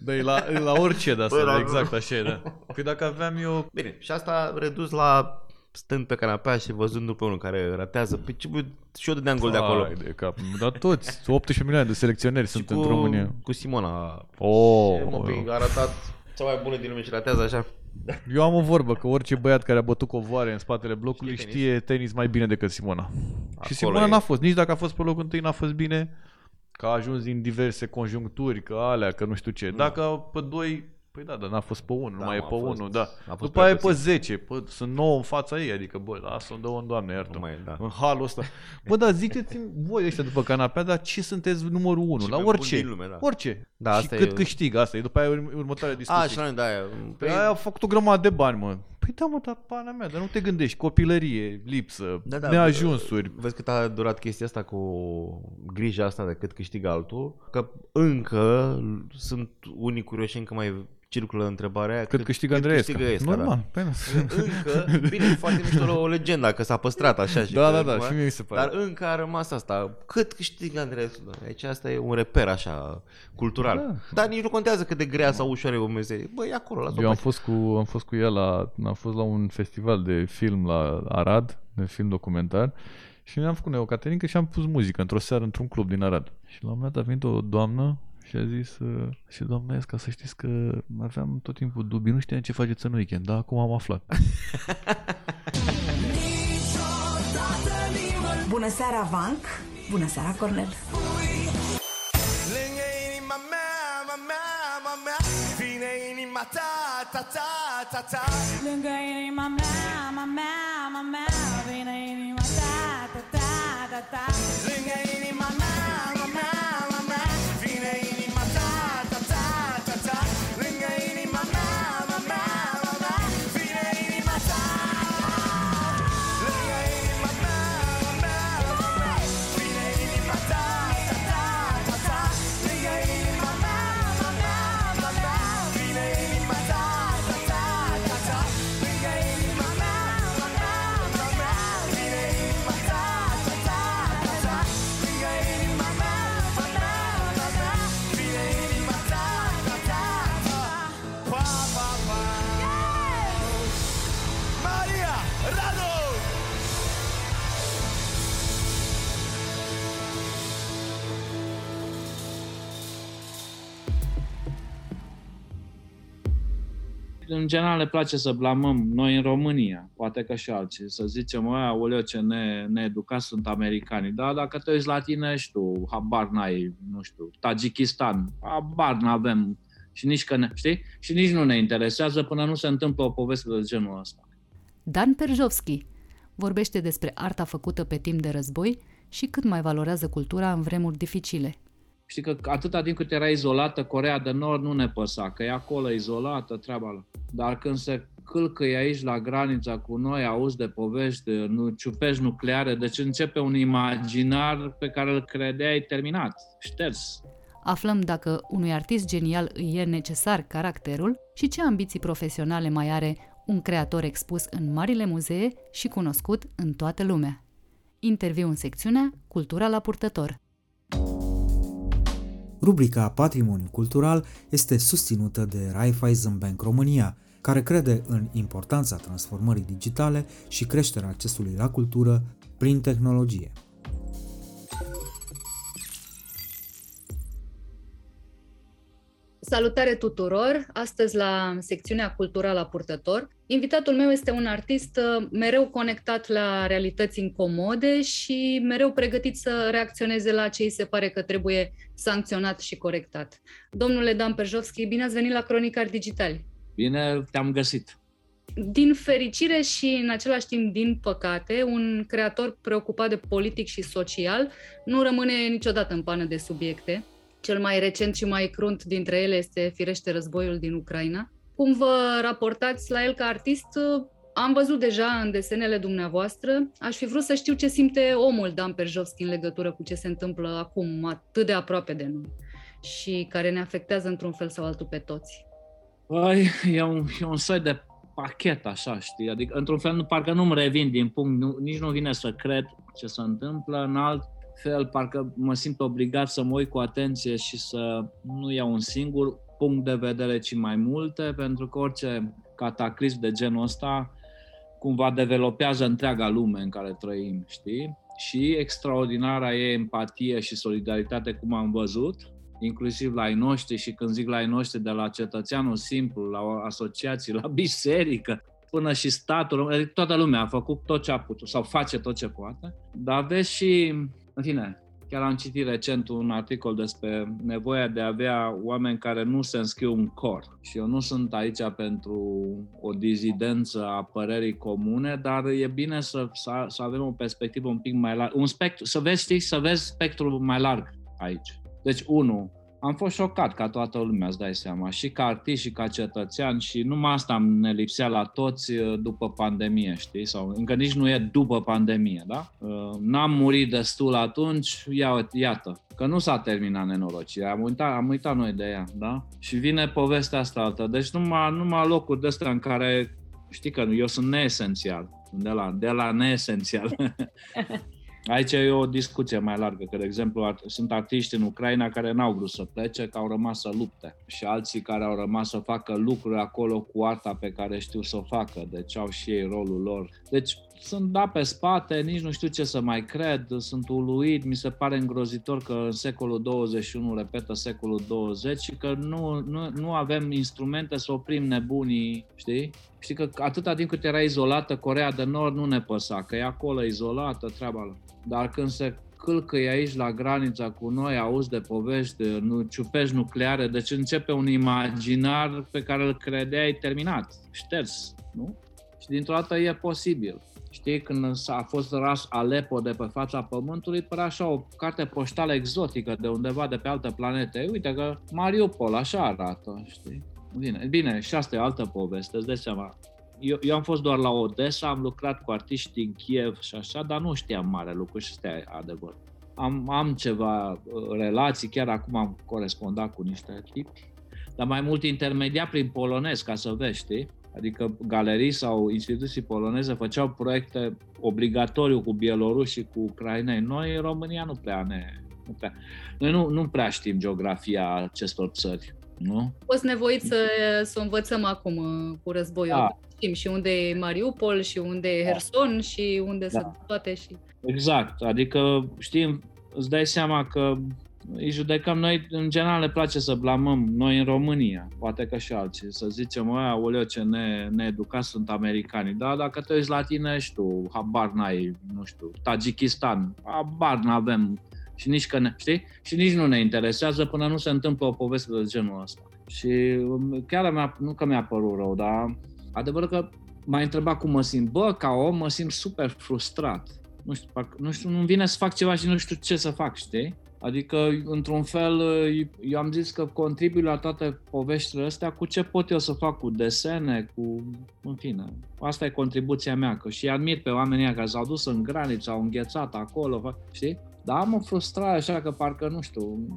[SPEAKER 5] Da, e la, e la orice de asta,
[SPEAKER 3] Bă,
[SPEAKER 5] da,
[SPEAKER 3] da,
[SPEAKER 5] exact așa e, da. Păi dacă aveam eu...
[SPEAKER 3] Bine, și asta redus la stând pe canapea și văzându-l pe unul care ratează, pe ce bă, și eu dădeam gol de acolo.
[SPEAKER 5] Ai de cap. Dar toți, 18 milioane de selecționeri
[SPEAKER 3] Și
[SPEAKER 5] sunt
[SPEAKER 3] cu,
[SPEAKER 5] în România.
[SPEAKER 3] cu Simona.
[SPEAKER 5] Oh,
[SPEAKER 3] mă, pe, a ratat cea mai bună din lume și ratează așa.
[SPEAKER 5] Eu am o vorbă că orice băiat care a bătut covoare în spatele blocului
[SPEAKER 3] Știe
[SPEAKER 5] știe tenis, mai bine decât Simona. și Simona
[SPEAKER 3] e-
[SPEAKER 5] n-a fost, nici dacă a fost pe locul întâi n-a fost bine, că a ajuns din diverse conjuncturi, că alea, că nu știu ce. Dacă pe doi, păi da, dar n-a fost pe unul, nu
[SPEAKER 3] Da,
[SPEAKER 5] mai e
[SPEAKER 3] mă,
[SPEAKER 5] pe
[SPEAKER 3] a fost-
[SPEAKER 5] unul, da.
[SPEAKER 3] a fost
[SPEAKER 5] După
[SPEAKER 3] prea
[SPEAKER 5] aia e pe
[SPEAKER 3] puțin.
[SPEAKER 5] 10, pă, sunt 9 în fața ei, adică bă, lasă-o, dă-o în doamne, iartă
[SPEAKER 3] Nu mai e, da.
[SPEAKER 5] În halul ăsta. Bă, dar ziceți-mi voi ăștia după canapea, dar ce sunteți numărul 1?
[SPEAKER 3] Și
[SPEAKER 5] La
[SPEAKER 3] pe
[SPEAKER 5] orice.
[SPEAKER 3] bun din lume, da.
[SPEAKER 5] Orice.
[SPEAKER 3] Da,
[SPEAKER 5] și
[SPEAKER 3] asta
[SPEAKER 5] cât
[SPEAKER 3] e-
[SPEAKER 5] câștigă, asta e. După aia ur- următoarea discuție.
[SPEAKER 3] A, și la noi, da, aia.
[SPEAKER 5] Păi aia a făcut o grămadă de bani, mă. Păi da, mă, dar pana mea, dar nu te gândești. Copilărie, lipsă,
[SPEAKER 3] Da, da,
[SPEAKER 5] neajunsuri.
[SPEAKER 3] Vezi cât a durat chestia asta cu grija asta de cât câștigă altul, că încă sunt unii curioși, încă mai circulă întrebarea aia,
[SPEAKER 5] Cât, câștigă Andreescu.
[SPEAKER 3] câștigă Esca,
[SPEAKER 5] Normal.
[SPEAKER 3] Da.
[SPEAKER 5] Păi,
[SPEAKER 3] Încă, bine, e foarte mișto o legendă, că s-a păstrat așa. Și
[SPEAKER 5] Da,
[SPEAKER 3] că-
[SPEAKER 5] da, da, și mie mi se pare.
[SPEAKER 3] Dar încă a rămas asta. Cât câștigă Andreescu? Da, Aici asta e un reper așa, cultural.
[SPEAKER 5] Da.
[SPEAKER 3] Dar nici nu contează cât de grea sau ușoară e o meserie. Băi, e acolo, lasă-o
[SPEAKER 5] Eu am
[SPEAKER 3] pe
[SPEAKER 5] fost, cu, am fost cu ea la, am fost la un festival de film la Arad, de film documentar, și ne-am făcut noi o caterincă și am pus muzică într-o seară într-un club din Arad. Și la un moment dat a venit o doamnă și a zis, uh, și doamna ca să știți că aveam tot timpul dubii, nu știam ce faceți în weekend, dar acum am aflat.
[SPEAKER 9] Bună seara, Vanc! Bună seara, Cornel!
[SPEAKER 4] Lângă inima mea, mea, mea, mea, mea Vine inima ta, ta, ta, ta, ta
[SPEAKER 10] Lângă inima mea, mea, mea, mea, mea Vine inima ta, ta, ta, ta, ta
[SPEAKER 4] Lângă
[SPEAKER 11] în general le place să blamăm noi în România, poate că și alții, să zicem, ăia, oleo ce ne, needucați sunt americanii. Dar dacă te uiți la tine și tu, habar n-ai, nu știu, Tajikistan, habar n-avem și nici că ne, știi? Și nici nu ne interesează până nu se întâmplă o poveste de genul ăsta.
[SPEAKER 2] Dan Perjovski vorbește despre arta făcută pe timp de război și cât mai valorează cultura în vremuri dificile.
[SPEAKER 11] Știi că atâta timp cât era izolată Corea de Nord nu ne păsa, că e acolo izolată, treaba lor. Dar când se călcăi aici la granița cu noi, auzi de povești de nu, ciupești nucleare, deci începe un imaginar pe care îl credeai terminat, șters.
[SPEAKER 2] Aflăm dacă unui artist genial îi e necesar caracterul și ce ambiții profesionale mai are un creator expus în marile muzee și cunoscut în toată lumea. Interviu în secțiunea Cultura la purtător.
[SPEAKER 1] Rubrica Patrimoniu Cultural este susținută de Raiffeisen Bank România, care crede în importanța transformării digitale și creșterea accesului la cultură prin tehnologie.
[SPEAKER 2] Salutare tuturor! Astăzi la secțiunea Culturală la Purtător. Invitatul meu este un artist uh, mereu conectat la realități incomode și mereu pregătit să reacționeze la ce îi se pare că trebuie sancționat și corectat. Domnule Dan Perjovski, bine ați venit la Cronicar Digitali!
[SPEAKER 11] Bine te-am găsit!
[SPEAKER 2] Din fericire și în același timp din păcate, un creator preocupat de politic și social nu rămâne niciodată în pană de subiecte cel mai recent și mai crunt dintre ele este firește războiul din Ucraina. Cum vă raportați la el ca artist? Am văzut deja în desenele dumneavoastră. Aș fi vrut să știu ce simte omul Dan Perjovski în legătură cu ce se întâmplă acum atât de aproape de noi și care ne afectează într-un fel sau altul pe toți.
[SPEAKER 11] Păi, e un, e un soi de pachet, așa, știi? Adică, într-un fel, nu, parcă nu-mi revin din punct, nu, nici nu vine să cred ce se întâmplă. În alt fel, parcă mă simt obligat să mă uit cu atenție și să nu iau un singur punct de vedere, ci mai multe, pentru că orice cataclism de genul ăsta cumva developează întreaga lume în care trăim, știi? Și extraordinara e empatie și solidaritate, cum am văzut, inclusiv la ai noștri și când zic la ai noștri, de la cetățeanul simplu, la asociații, la biserică, până și statul, adică toată lumea a făcut tot ce a putut sau face tot ce poate, dar vezi și în fine, chiar am citit recent un articol despre nevoia de a avea oameni care nu se înscriu în cor. Și eu nu sunt aici pentru o dizidență a părerii comune, dar e bine să, să, să avem o perspectivă un pic mai largă, un spectru, să vezi, știi, să vezi spectrul mai larg aici. Deci, unu, am fost șocat ca toată lumea, îți dai seama, și ca artist și ca cetățean și numai asta ne lipsea la toți uh, după pandemie, știi? Sau încă nici nu e după pandemie, da? Uh, n-am murit destul atunci, ia, iată, că nu s-a terminat nenorocirea, am uitat, am uitat noi de ea, da? Și vine povestea asta altă. Deci numai, numai locuri de astea în care, știi că eu sunt neesențial, de la, de la neesențial. Aici e o discuție mai largă, că, de exemplu, sunt artiști în Ucraina care n-au vrut să plece, că au rămas să lupte și alții care au rămas să facă lucruri acolo cu arta pe care știu să o facă, deci au și ei rolul lor. Deci sunt da pe spate, nici nu știu ce să mai cred, sunt uluit, mi se pare îngrozitor că în secolul 21 repetă secolul 20 și că nu, nu, nu avem instrumente să oprim nebunii, știi? Știi că atâta timp cât era izolată Corea de Nord nu ne păsa, că e acolo izolată, treaba lor. Dar când se călcăi aici la granița cu noi, auzi de povești de nu, ciupești nucleare, deci începe un imaginar pe care îl credeai terminat, șters, nu? Și dintr-o dată e posibil. Știi, când a fost ras Aleppo de pe fața Pământului, părea așa o carte poștală exotică de undeva de pe altă planetă. Uite că Mariupol așa arată, știi? Bine, bine, și asta e altă poveste, îți dai seama. Eu, eu am fost doar la Odessa, am lucrat cu artiști din Kiev și așa, dar nu știam mare lucru și ăsta e adevăr. Am, am ceva uh, relații, chiar acum am corespondat cu niște tipi, dar mai mult intermediat prin polonez, ca să vezi, știi? Adică galerii sau instituții poloneze făceau proiecte obligatoriu cu bieloruși cu ucrainei. Noi în România nu prea ne... Nu prea, noi nu, nu prea știm geografia acestor țări. Nu? Am
[SPEAKER 2] fost nevoit să, să învățăm acum uh, cu războiul. Da. Știm și unde e Mariupol, și unde e da. Herson, da. și unde da. sunt toate. și.
[SPEAKER 11] Exact, adică știm, îți dai seama că îi judecăm noi, în general ne place să blamăm noi în România, poate că și alții, să zicem, ăia, oleo ce ne, needucați sunt americani, dar dacă te uiți la tine și tu, habar n-ai, nu știu, Tajikistan, habar n-avem și nici că ne, știi? Și nici nu ne interesează până nu se întâmplă o poveste de genul ăsta. Și um, chiar mi-a, nu că mi-a părut rău, dar adevărul că m-a întrebat cum mă simt. Bă, ca om mă simt super frustrat. Nu știu, parcă, nu știu, nu vine să fac ceva și nu știu ce să fac, știi? Adică, într-un fel, eu am zis că contribui la toate poveștile astea cu ce pot eu să fac, cu desene, cu... în fine. Asta e contribuția mea, că și admir pe oamenii care s-au dus în graniță, au înghețat acolo, știi? Dar am o frustrare așa că parcă, nu știu,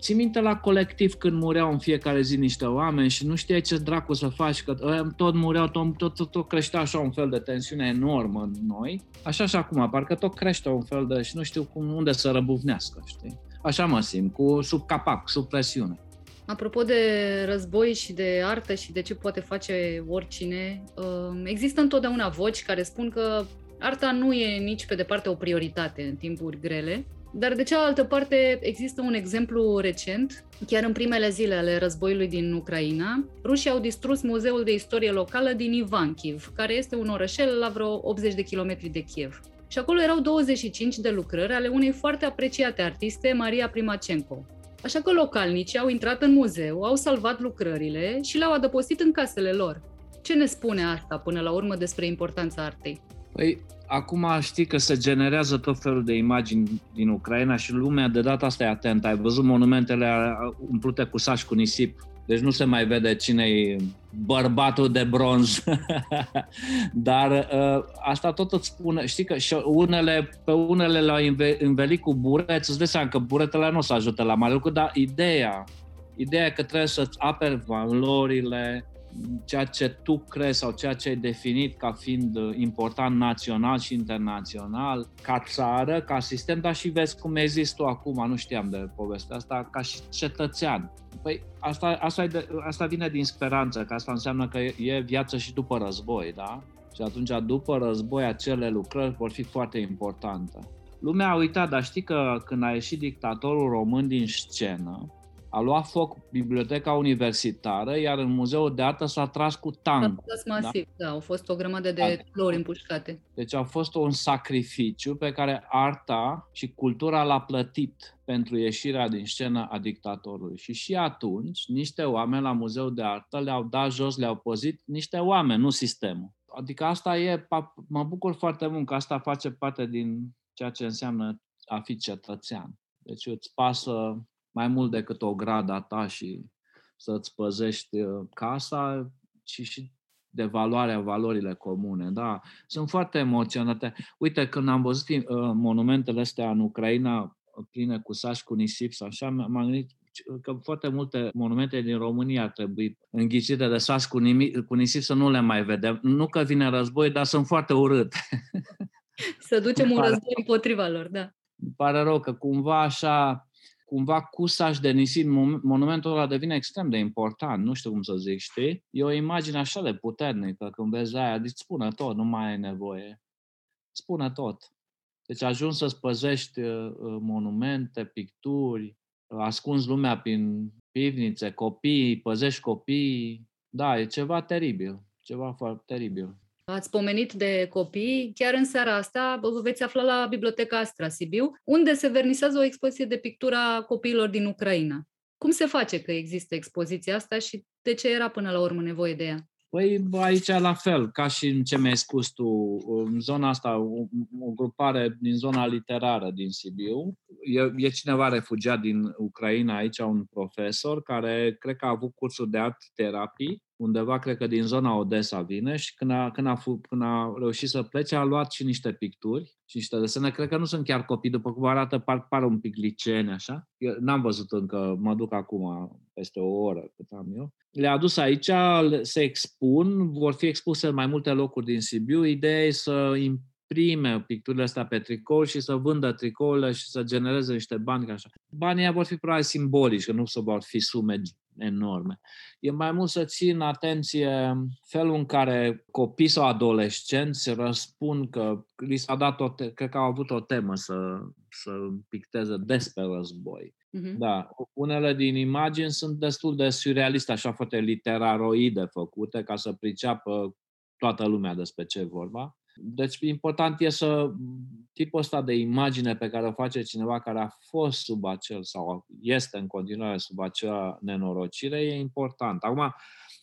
[SPEAKER 11] Ții minte la colectiv când mureau în fiecare zi niște oameni și nu știai ce dracu să faci, că tot mureau, tot, tot, tot, tot creștea așa un fel de tensiune enormă în noi. Așa și acum, parcă tot crește un fel de, și nu știu cum, unde să răbuvnească, știi? Așa mă simt, cu sub capac, sub presiune.
[SPEAKER 2] Apropo de război și de artă și de ce poate face oricine, uh, există întotdeauna voci care spun că arta nu e nici pe departe o prioritate în timpuri grele dar de cealaltă parte există un exemplu recent. Chiar în primele zile ale războiului din Ucraina, rușii au distrus Muzeul de Istorie Locală din Ivankiv, care este un orășel la vreo 80 de kilometri de Kiev. Și acolo erau 25 de lucrări ale unei foarte apreciate artiste, Maria Primacenko. Așa că localnicii au intrat în muzeu, au salvat lucrările și le-au adăpostit în casele lor. Ce ne spune asta până la urmă despre importanța artei?
[SPEAKER 11] Păi, acum știi că se generează tot felul de imagini din Ucraina și lumea de data asta e atentă. Ai văzut monumentele umplute cu saci cu nisip. Deci nu se mai vede cine e bărbatul de bronz. Dar uh, asta tot îți spune, știi că și unele, pe unele le-au învelit cu bureți, îți dai seama că buretele nu o să ajute la mare lucru, dar ideea, ideea e că trebuie să-ți aperi valorile, ceea ce tu crezi sau ceea ce ai definit ca fiind uh, important național și internațional, ca țară, ca sistem, dar și vezi cum există tu acum, nu știam de povestea asta, ca și cetățean. Păi asta, asta, de, asta vine din speranță, că asta înseamnă că e viață și după război, da? Și atunci, după război, acele lucrări vor fi foarte importante. Lumea a uitat, dar știi că când a ieșit dictatorul român din scenă, a luat foc biblioteca universitară, iar în muzeul de artă s-a tras cu tancul.
[SPEAKER 2] S-a masiv, da? da, au fost o grămadă de flori împușcate.
[SPEAKER 11] Deci a fost un sacrificiu pe care arta și cultura l-a plătit pentru ieșirea din scenă a dictatorului. Și și atunci, niște oameni la muzeul de artă le-au dat jos, le-au păzit niște oameni, nu sistemul. Adică asta e, mă bucur foarte mult că asta face parte din ceea ce înseamnă a fi cetățean. Deci îți pasă mai mult decât o grada ta și să-ți păzești uh, casa, ci și de valoarea, valorile comune. Da, sunt foarte emoționate. Uite, când am văzut uh, monumentele astea în Ucraina, pline cu sași, cu nisip sau așa, m-am gândit că foarte multe monumente din România ar trebui înghicite de sas cu, nimic, cu nisip să nu le mai vedem. Nu că vine război, dar sunt foarte urât.
[SPEAKER 2] Să ducem un război împotriva lor, da.
[SPEAKER 11] Îmi pare rău că cumva așa cumva cu saș de nisip, monumentul ăla devine extrem de important, nu știu cum să zic, știi? E o imagine așa de puternică, când vezi aia, deci spune tot, nu mai ai nevoie. Spune tot. Deci ajungi să-ți păzești uh, uh, monumente, picturi, ascunzi lumea prin pivnițe, copii, păzești copii. Da, e ceva teribil, ceva foarte teribil.
[SPEAKER 2] Ați pomenit de copii. Chiar în seara asta vă veți afla la Biblioteca Astra Sibiu, unde se vernisează o expoziție de pictura copiilor din Ucraina. Cum se face că există expoziția asta și de ce era până la urmă nevoie de ea?
[SPEAKER 11] Păi aici la fel, ca și în ce mi-ai spus tu, în zona asta, o, o grupare din zona literară din Sibiu, e, e cineva refugiat din Ucraina aici, un profesor, care cred că a avut cursuri de art terapii undeva, cred că din zona Odessa vine și când a, când, a, când a reușit să plece, a luat și niște picturi și niște desene. Cred că nu sunt chiar copii, după cum arată, par, par un pic liceeni, așa. Eu n-am văzut încă, mă duc acum peste o oră cât am eu. Le-a adus aici, se expun, vor fi expuse în mai multe locuri din Sibiu. Ideea e să imprime picturile astea pe tricou și să vândă tricourile și să genereze niște bani ca așa. Banii vor fi probabil simbolici, că nu să vor fi sume enorme. E mai mult să țin atenție felul în care copii sau adolescenți răspund că li s-a dat o te- cred că au avut o temă să, să picteze despre război. Uh-huh. Da, unele din imagini sunt destul de surrealiste, așa foarte literaroide făcute, ca să priceapă toată lumea despre ce e vorba. Deci important e să tipul ăsta de imagine pe care o face cineva care a fost sub acel sau este în continuare sub acea nenorocire e important. Acum,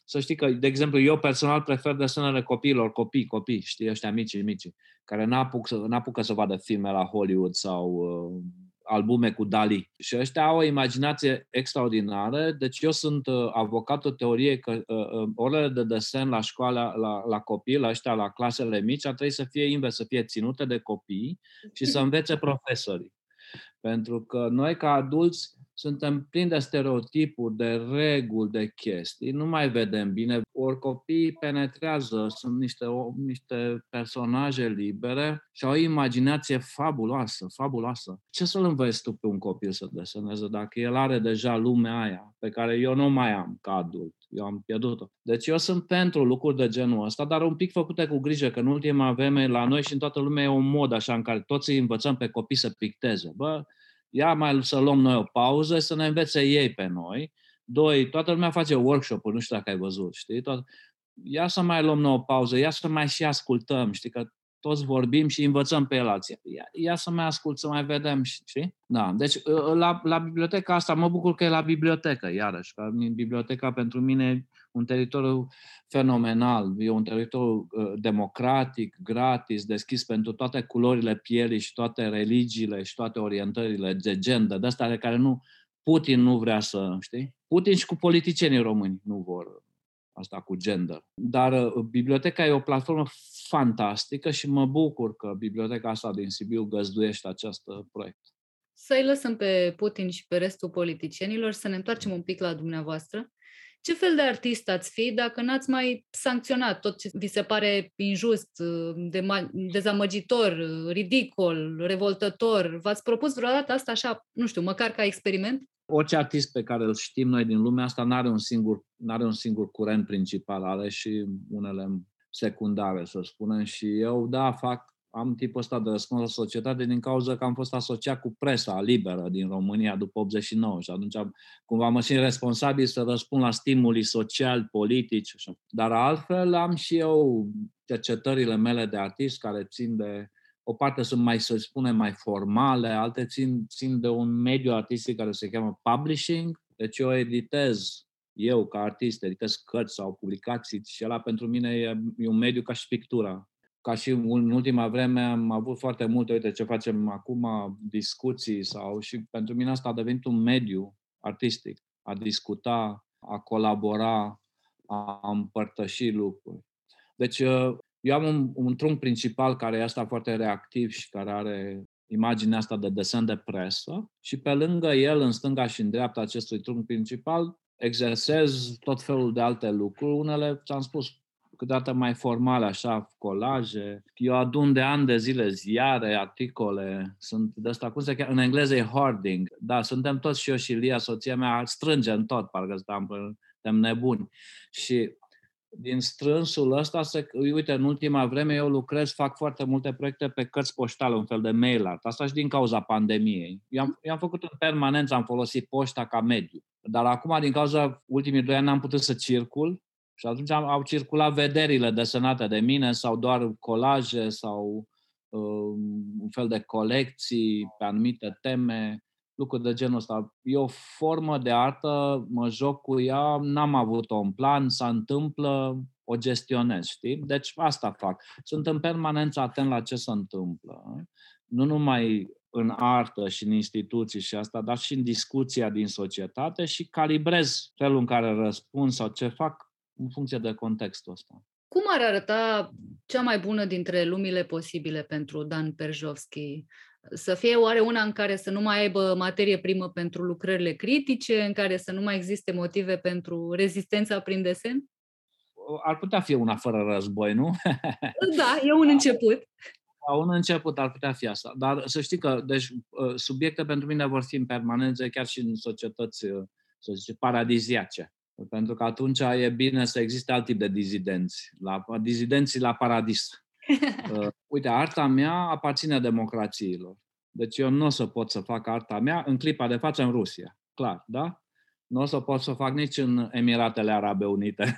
[SPEAKER 11] să știi că, de exemplu, eu personal prefer desenele copiilor, copii, copii, știi, ăștia mici, mici, care n-apucă să, n-apucă să vadă filme la Hollywood sau uh, albume cu Dali. Și ăștia au o imaginație extraordinară. Deci eu sunt uh, avocatul teoriei că uh, uh, orele de desen la școală, la, la copii, la ăștia, la clasele mici, ar trebui să fie invers, să fie ținute de copii și să învețe profesorii. Pentru că noi, ca adulți, suntem plini de stereotipuri, de reguli, de chestii, nu mai vedem bine. Ori copiii penetrează, sunt niște, niște personaje libere și au o imaginație fabuloasă, fabuloasă. Ce să-l înveți tu pe un copil să deseneze dacă el are deja lumea aia pe care eu nu mai am ca adult? Eu am pierdut-o. Deci eu sunt pentru lucruri de genul ăsta, dar un pic făcute cu grijă, că în ultima vreme la noi și în toată lumea e un mod așa în care toți îi învățăm pe copii să picteze. Bă, ia mai să luăm noi o pauză, să ne învețe ei pe noi. Doi, toată lumea face workshop-uri, nu știu dacă ai văzut, știi? Tot, ia să mai luăm noi o pauză, ia să mai și ascultăm, știi? Că toți vorbim și învățăm pe el alții. Ia, ia să mai ascult, să mai vedem, știi? Da, deci ă, la, la biblioteca asta mă bucur că e la bibliotecă, iarăși, că biblioteca pentru mine e un teritoriu fenomenal, e un teritoriu uh, democratic, gratis, deschis pentru toate culorile pielii și toate religiile și toate orientările de gender, de astea care nu, Putin nu vrea să, știi? Putin și cu politicienii români nu vor asta cu gender. Dar uh, biblioteca e o platformă fantastică și mă bucur că biblioteca asta din Sibiu găzduiește acest proiect.
[SPEAKER 2] Să-i lăsăm pe Putin și pe restul politicienilor să ne întoarcem un pic la dumneavoastră. Ce fel de artist ați fi dacă n-ați mai sancționat tot ce vi se pare injust, dezamăgitor, ridicol, revoltător? V-ați propus vreodată asta așa, nu știu, măcar ca experiment?
[SPEAKER 11] Orice artist pe care îl știm noi din lumea asta n-are un singur, n-are un singur curent principal, are și unele secundare, să spunem. Și eu, da, fac am tipul ăsta de răspuns la societate din cauza că am fost asociat cu presa liberă din România după 89 și atunci am, cumva mă simt responsabil să răspund la stimuli social, politici. Așa. Dar altfel am și eu cercetările mele de artist care țin de o parte sunt mai, să spunem, mai formale, alte țin, țin de un mediu artistic care se cheamă publishing, deci eu editez eu, ca artist, editez cărți sau publicații și ăla pentru mine e, e un mediu ca și pictura ca și în ultima vreme am avut foarte multe, uite ce facem acum, discuții sau și pentru mine asta a devenit un mediu artistic, a discuta, a colabora, a împărtăși lucruri. Deci uh, eu am un, un trunchi principal care e asta foarte reactiv și care are imaginea asta de desen de presă și pe lângă el, în stânga și în dreapta acestui trunchi principal, exersez tot felul de alte lucruri. Unele, ți-am spus, câteodată mai formale, așa, colaje. Eu adun de ani de zile ziare, articole, sunt de asta, cum se cheamă? În engleză e hoarding. Da, suntem toți și eu și Lia, soția mea, strângem tot, parcă suntem, suntem nebuni. Și din strânsul ăsta, se, uite, în ultima vreme eu lucrez, fac foarte multe proiecte pe cărți poștale, un fel de mail art. Asta și din cauza pandemiei. Eu am, eu am făcut în permanență, am folosit poșta ca mediu. Dar acum, din cauza ultimii doi ani, n-am putut să circul și atunci au circulat vederile desenate de mine sau doar colaje sau uh, un fel de colecții pe anumite teme, lucruri de genul ăsta. E o formă de artă, mă joc cu ea, n-am avut-o în plan, se întâmplă, o gestionez, știi? Deci asta fac. Sunt în permanență atent la ce se întâmplă. Nu numai în artă și în instituții și asta, dar și în discuția din societate și calibrez felul în care răspund sau ce fac în funcție de contextul ăsta.
[SPEAKER 2] Cum ar arăta cea mai bună dintre lumile posibile pentru Dan Perjovski? Să fie oare una în care să nu mai aibă materie primă pentru lucrările critice, în care să nu mai existe motive pentru rezistența prin desen?
[SPEAKER 11] Ar putea fi una fără război, nu?
[SPEAKER 2] Da, e un început.
[SPEAKER 11] La un început ar putea fi asta. Dar să știi că deci, subiecte pentru mine vor fi în permanență, chiar și în societăți, să zice, paradiziace. Pentru că atunci e bine să existe alt tip de dizidenți, la, dizidenții la paradis. Uh, uite, arta mea aparține democrațiilor. Deci eu nu o să pot să fac arta mea în clipa de față în Rusia. Clar, da? Nu o să pot să fac nici în Emiratele Arabe Unite.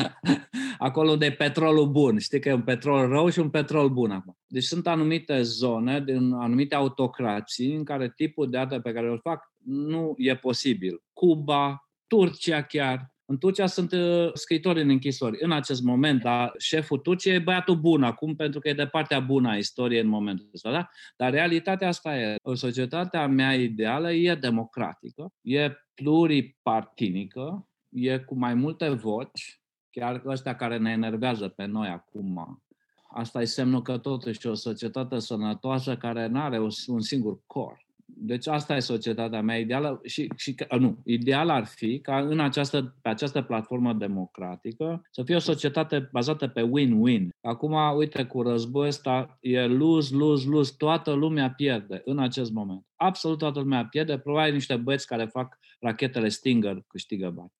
[SPEAKER 11] Acolo unde e petrolul bun. Știi că e un petrol rău și un petrol bun acum. Deci sunt anumite zone, din anumite autocrații, în care tipul de artă pe care îl fac nu e posibil. Cuba, Turcia chiar, În Turcia sunt uh, scritori în închisori în acest moment, dar șeful Turciei e băiatul bun acum, pentru că e de partea bună a istoriei în momentul ăsta, da? Dar realitatea asta e, societatea mea ideală e democratică, e pluripartinică, e cu mai multe voci, chiar ăstea care ne enervează pe noi acum. Asta e semnul că totuși e o societate sănătoasă care nu are un singur cor. Deci asta e societatea mea ideală și, și nu, ideal ar fi ca în această, pe această platformă democratică să fie o societate bazată pe win-win. Acum, uite, cu războiul ăsta e lose, lose, lose, toată lumea pierde în acest moment. Absolut toată lumea pierde, probabil niște băieți care fac rachetele Stinger câștigă bani.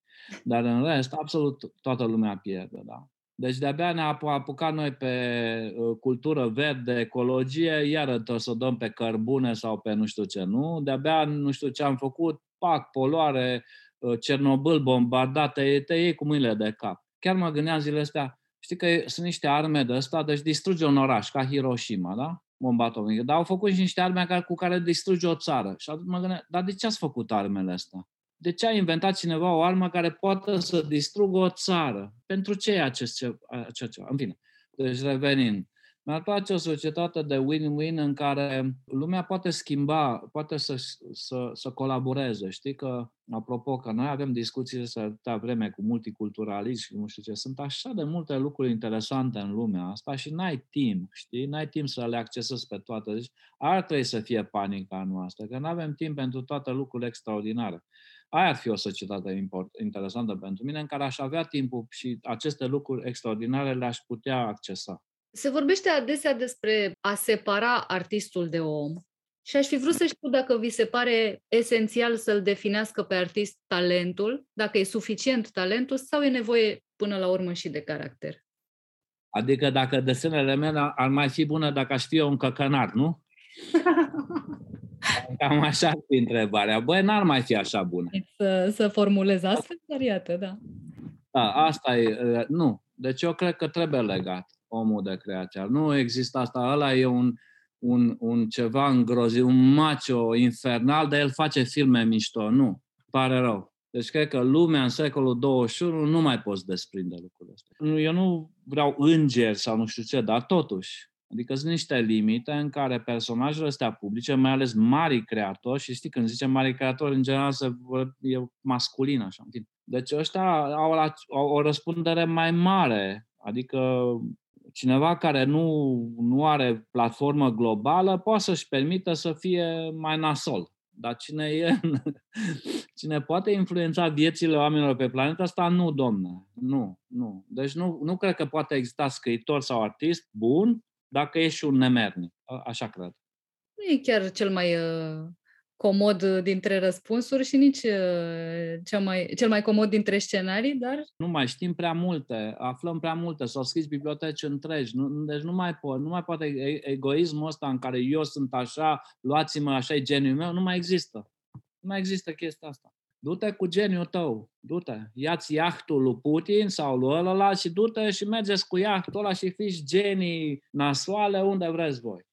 [SPEAKER 11] Dar în rest, absolut toată lumea pierde, da. Deci de-abia ne-a apucat noi pe uh, cultură verde, ecologie, iară o să o dăm pe cărbune sau pe nu știu ce, nu? De-abia nu știu ce am făcut, pac, poluare, uh, Cernobâl bombardat, te, te iei cu mâinile de cap. Chiar mă gândeam zilele astea, știi că sunt niște arme de ăsta, deci distruge un oraș, ca Hiroshima, da? Bomba atomică. Dar au făcut și niște arme cu care distruge o țară. Și atunci mă gândeam, dar de ce ați făcut armele astea? De ce a inventat cineva o armă care poate să distrugă o țară? Pentru ce e acest ceva? În fine, deci revenind. Mi-ar place o societate de win-win în care lumea poate schimba, poate să, să, să colaboreze. Știi că, apropo, că noi avem discuții să atâta vreme cu multiculturalism și nu știu ce, sunt așa de multe lucruri interesante în lumea asta și n-ai timp, știi? N-ai timp să le accesezi pe toate. Deci ar trebui să fie panica noastră, că nu avem timp pentru toate lucrurile extraordinare. Aia ar fi o societate import, interesantă pentru mine, în care aș avea timpul și aceste lucruri extraordinare le-aș putea accesa.
[SPEAKER 2] Se vorbește adesea despre a separa artistul de om și aș fi vrut să știu dacă vi se pare esențial să-l definească pe artist talentul, dacă e suficient talentul sau e nevoie până la urmă și de caracter.
[SPEAKER 11] Adică dacă desenele mele ar mai fi bună dacă aș fi eu un căcănar, nu? Cam așa ar fi întrebarea. Băi, n-ar mai fi așa bună.
[SPEAKER 2] Să, să formulez astfel, dar iată, da.
[SPEAKER 11] Da, asta e, nu. Deci eu cred că trebuie legat omul de creație. Nu există asta, ăla e un, un, un ceva îngrozit, un macho infernal, dar el face filme mișto. Nu, pare rău. Deci cred că lumea în secolul 21 nu mai poți desprinde lucrurile astea. Eu nu vreau îngeri sau nu știu ce, dar totuși, Adică sunt niște limite în care personajele astea publice, mai ales mari creatori, și știi, când zicem mari creatori, în general se e masculin, așa. Deci ăștia au, la, au o răspundere mai mare. Adică cineva care nu, nu are platformă globală poate să-și permită să fie mai nasol. Dar cine e, cine poate influența viețile oamenilor pe planeta asta, nu, domne. Nu, nu. Deci nu, nu cred că poate exista scriitor sau artist bun dacă ești un nemernic. Așa cred.
[SPEAKER 2] Nu e chiar cel mai uh, comod dintre răspunsuri și nici uh, cel mai, cel mai comod dintre scenarii, dar...
[SPEAKER 11] Nu mai știm prea multe, aflăm prea multe, s-au scris biblioteci întregi, nu, deci nu mai, pot, nu mai poate egoismul ăsta în care eu sunt așa, luați-mă, așa e geniul meu, nu mai există. Nu mai există chestia asta. Du-te cu geniul tău, du-te. Ia-ți iahtul lui Putin sau lui ăla și du-te și mergeți cu iahtul ăla și fiți genii nasoale unde vreți voi.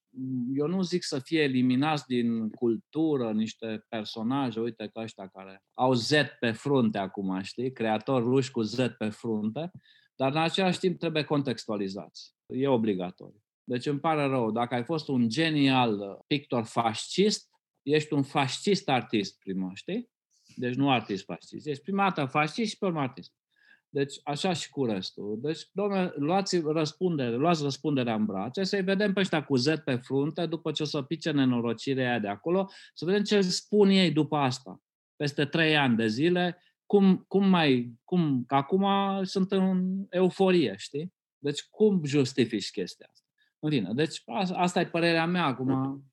[SPEAKER 11] Eu nu zic să fie eliminați din cultură niște personaje, uite că ăștia care au Z pe frunte acum, știi? Creator ruși cu Z pe frunte, dar în același timp trebuie contextualizați. E obligatoriu. Deci îmi pare rău, dacă ai fost un genial pictor fascist, ești un fascist artist primă, știi? Deci nu artist fascist. Ești prima dată fascist și pe urmă artist. Deci așa și cu restul. Deci, domnule, luați răspundere, luați răspunderea în brațe, să-i vedem pe ăștia cu Z pe frunte, după ce o să pice nenorocirea aia de acolo, să vedem ce spun ei după asta. Peste trei ani de zile, cum, cum mai, cum, că acum sunt în euforie, știi? Deci cum justifici chestia asta? În fine, deci asta e părerea mea acum.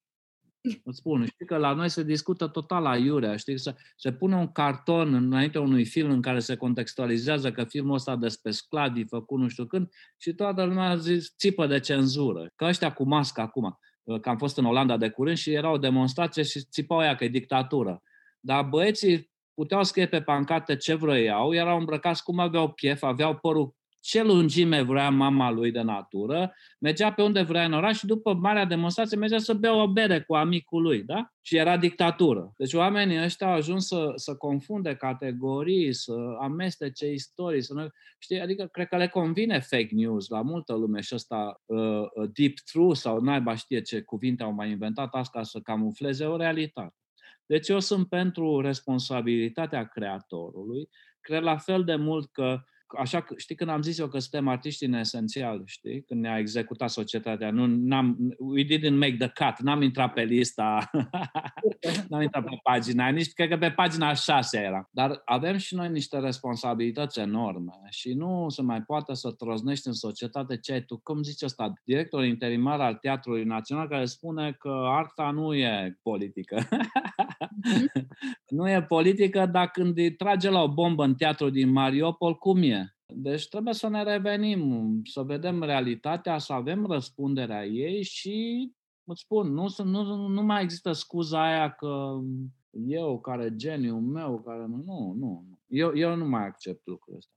[SPEAKER 11] Îți spun, știi că la noi se discută total la iurea, știi, se, se pune un carton înainte unui film în care se contextualizează că filmul ăsta despre sclavi făcut nu știu când și toată lumea zis, țipă de cenzură. Că ăștia cu mască acum, că am fost în Olanda de curând și era o demonstrație și țipau ea că e dictatură. Dar băieții puteau scrie pe pancarte ce vroiau, erau îmbrăcați cum aveau pief, aveau părul ce lungime vrea mama lui de natură, mergea pe unde vrea în oraș și după marea demonstrație mergea să bea o bere cu amicul lui, da? Și era dictatură. Deci oamenii ăștia au ajuns să, să confunde categorii, să amestece istorii, să nu, știi, adică cred că le convine fake news la multă lume și ăsta uh, uh, deep truth sau naiba știe ce cuvinte au mai inventat asta să camufleze o realitate. Deci eu sunt pentru responsabilitatea creatorului, cred la fel de mult că așa că, știi, când am zis eu că suntem artiști în esențial, știi, când ne-a executat societatea, nu, n-am, we didn't make the cut, n-am intrat pe lista, n-am intrat pe pagina, nici cred că pe pagina 6 era. Dar avem și noi niște responsabilități enorme și nu se mai poate să trăznești în societate ce ai tu, cum zice ăsta, directorul interimar al Teatrului Național care spune că arta nu e politică. nu e politică, dar când îi trage la o bombă în teatru din Mariupol, cum e? Deci trebuie să ne revenim, să vedem realitatea, să avem răspunderea ei și îți spun, nu, nu, nu mai există scuza aia că eu care geniul meu, care nu, nu, nu. Eu, eu nu mai accept lucrul ăsta.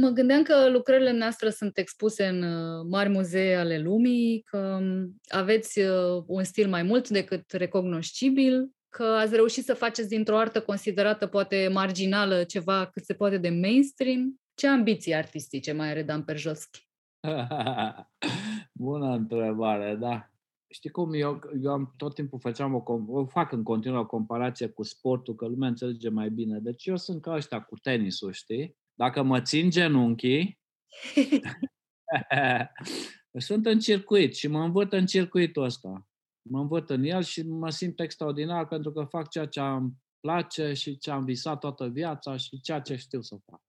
[SPEAKER 2] Mă gândeam că lucrările noastre sunt expuse în uh, mari muzee ale lumii, că um, aveți uh, un stil mai mult decât recognoscibil, că ați reușit să faceți dintr-o artă considerată poate marginală ceva cât se poate de mainstream. Ce ambiții artistice mai are Dan Perjoschi?
[SPEAKER 11] Bună întrebare, da. Știi cum, eu, eu am, tot timpul făceam o, o fac în continuu o comparație cu sportul, că lumea înțelege mai bine. Deci eu sunt ca ăștia cu tenisul, știi? Dacă mă țin genunchii, sunt în circuit și mă învârt în circuitul ăsta. Mă învârt în el și mă simt extraordinar pentru că fac ceea ce îmi place și ce am visat toată viața și ceea ce știu să fac.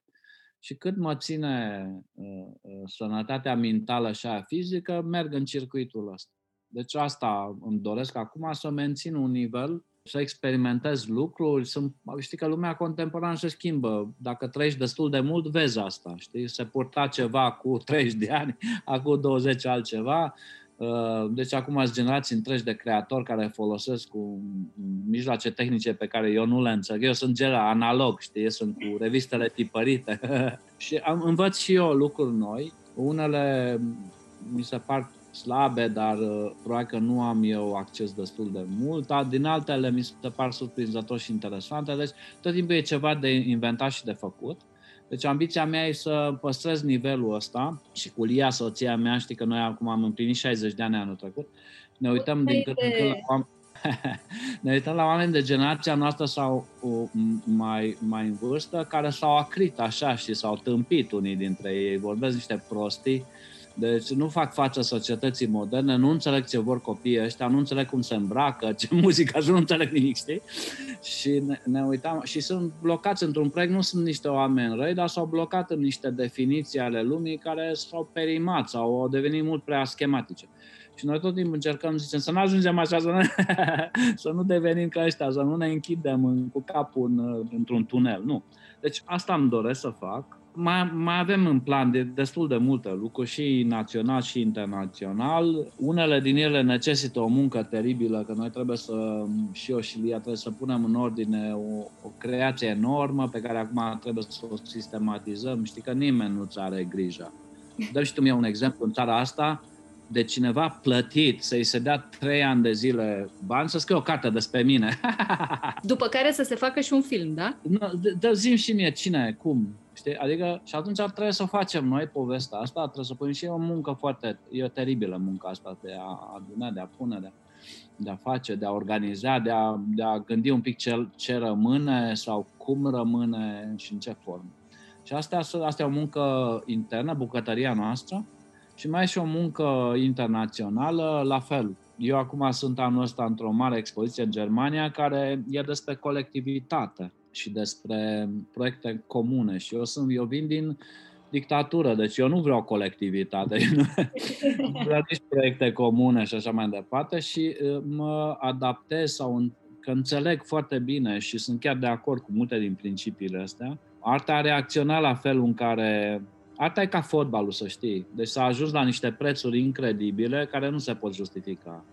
[SPEAKER 11] Și cât mă ține uh, uh, sănătatea mentală și a fizică, merg în circuitul ăsta. Deci asta îmi doresc acum, să mențin un nivel, să experimentez lucruri. Sunt, știi că lumea contemporană se schimbă. Dacă trăiești destul de mult, vezi asta. Știi? Se purta ceva cu 30 de ani, acum 20 altceva. Uh, deci acum sunt generații întregi de creatori care folosesc cu mijloace tehnice pe care eu nu le înțeleg. Eu sunt gen analog, știi, eu sunt cu revistele tipărite și am, învăț și eu lucruri noi. Unele mi se par slabe, dar uh, probabil că nu am eu acces destul de mult. Din altele mi se par surprinzător și interesante. Deci tot timpul e ceva de inventat și de făcut. Deci ambiția mea e să păstrez nivelul ăsta și cu Lia, soția mea, știi că noi acum am împlinit 60 de ani anul trecut, ne uităm din cât în cât la oameni, ne uităm la oameni de generația noastră sau mai, mai în vârstă care s-au acrit așa și s-au tâmpit unii dintre ei, vorbesc niște prostii deci nu fac față societății moderne, nu înțeleg ce vor copiii ăștia, nu înțeleg cum se îmbracă, ce muzică, nu înțeleg nimic, știi? Și ne, ne uitam și sunt blocați într-un proiect, nu sunt niște oameni răi, dar s-au blocat în niște definiții ale lumii care s-au perimat sau au devenit mult prea schematice. Și noi tot timpul încercăm, zicem, să nu ajungem așa, să nu, să nu devenim ca ăștia, să nu ne închidem în, cu capul în, într-un tunel. Nu. Deci asta îmi doresc să fac mai, mai avem în plan de destul de multe lucruri, și național și internațional. Unele din ele necesită o muncă teribilă, că noi trebuie să, și eu și Lia, trebuie să punem în ordine o, o creație enormă pe care acum trebuie să o sistematizăm. Știi că nimeni nu-ți are grijă. Dă și tu mie un exemplu în țara asta, de cineva plătit să-i se dea trei ani de zile bani să scrie o carte despre mine.
[SPEAKER 2] După care să se facă și un film, da?
[SPEAKER 11] Dă zi și mie cine, cum, Știi? Adică, și atunci ar trebui să facem noi povestea asta, trebuie să punem și o muncă foarte, e o teribilă muncă asta de a aduna, de a pune, de a, de a face, de a organiza, de a, de a gândi un pic ce, ce rămâne sau cum rămâne și în ce formă. Și asta, asta e o muncă internă, bucătăria noastră, și mai e și o muncă internațională, la fel. Eu acum sunt anul ăsta într-o mare expoziție în Germania care e despre colectivitate și despre proiecte comune. Și eu, sunt, eu vin din dictatură, deci eu nu vreau colectivitate, nu vreau nici proiecte comune și așa mai departe și mă adaptez sau că înțeleg foarte bine și sunt chiar de acord cu multe din principiile astea. Arta a reacționat la felul în care Arta e ca fotbalul, să știi. Deci s-a ajuns la niște prețuri incredibile care nu se pot justifica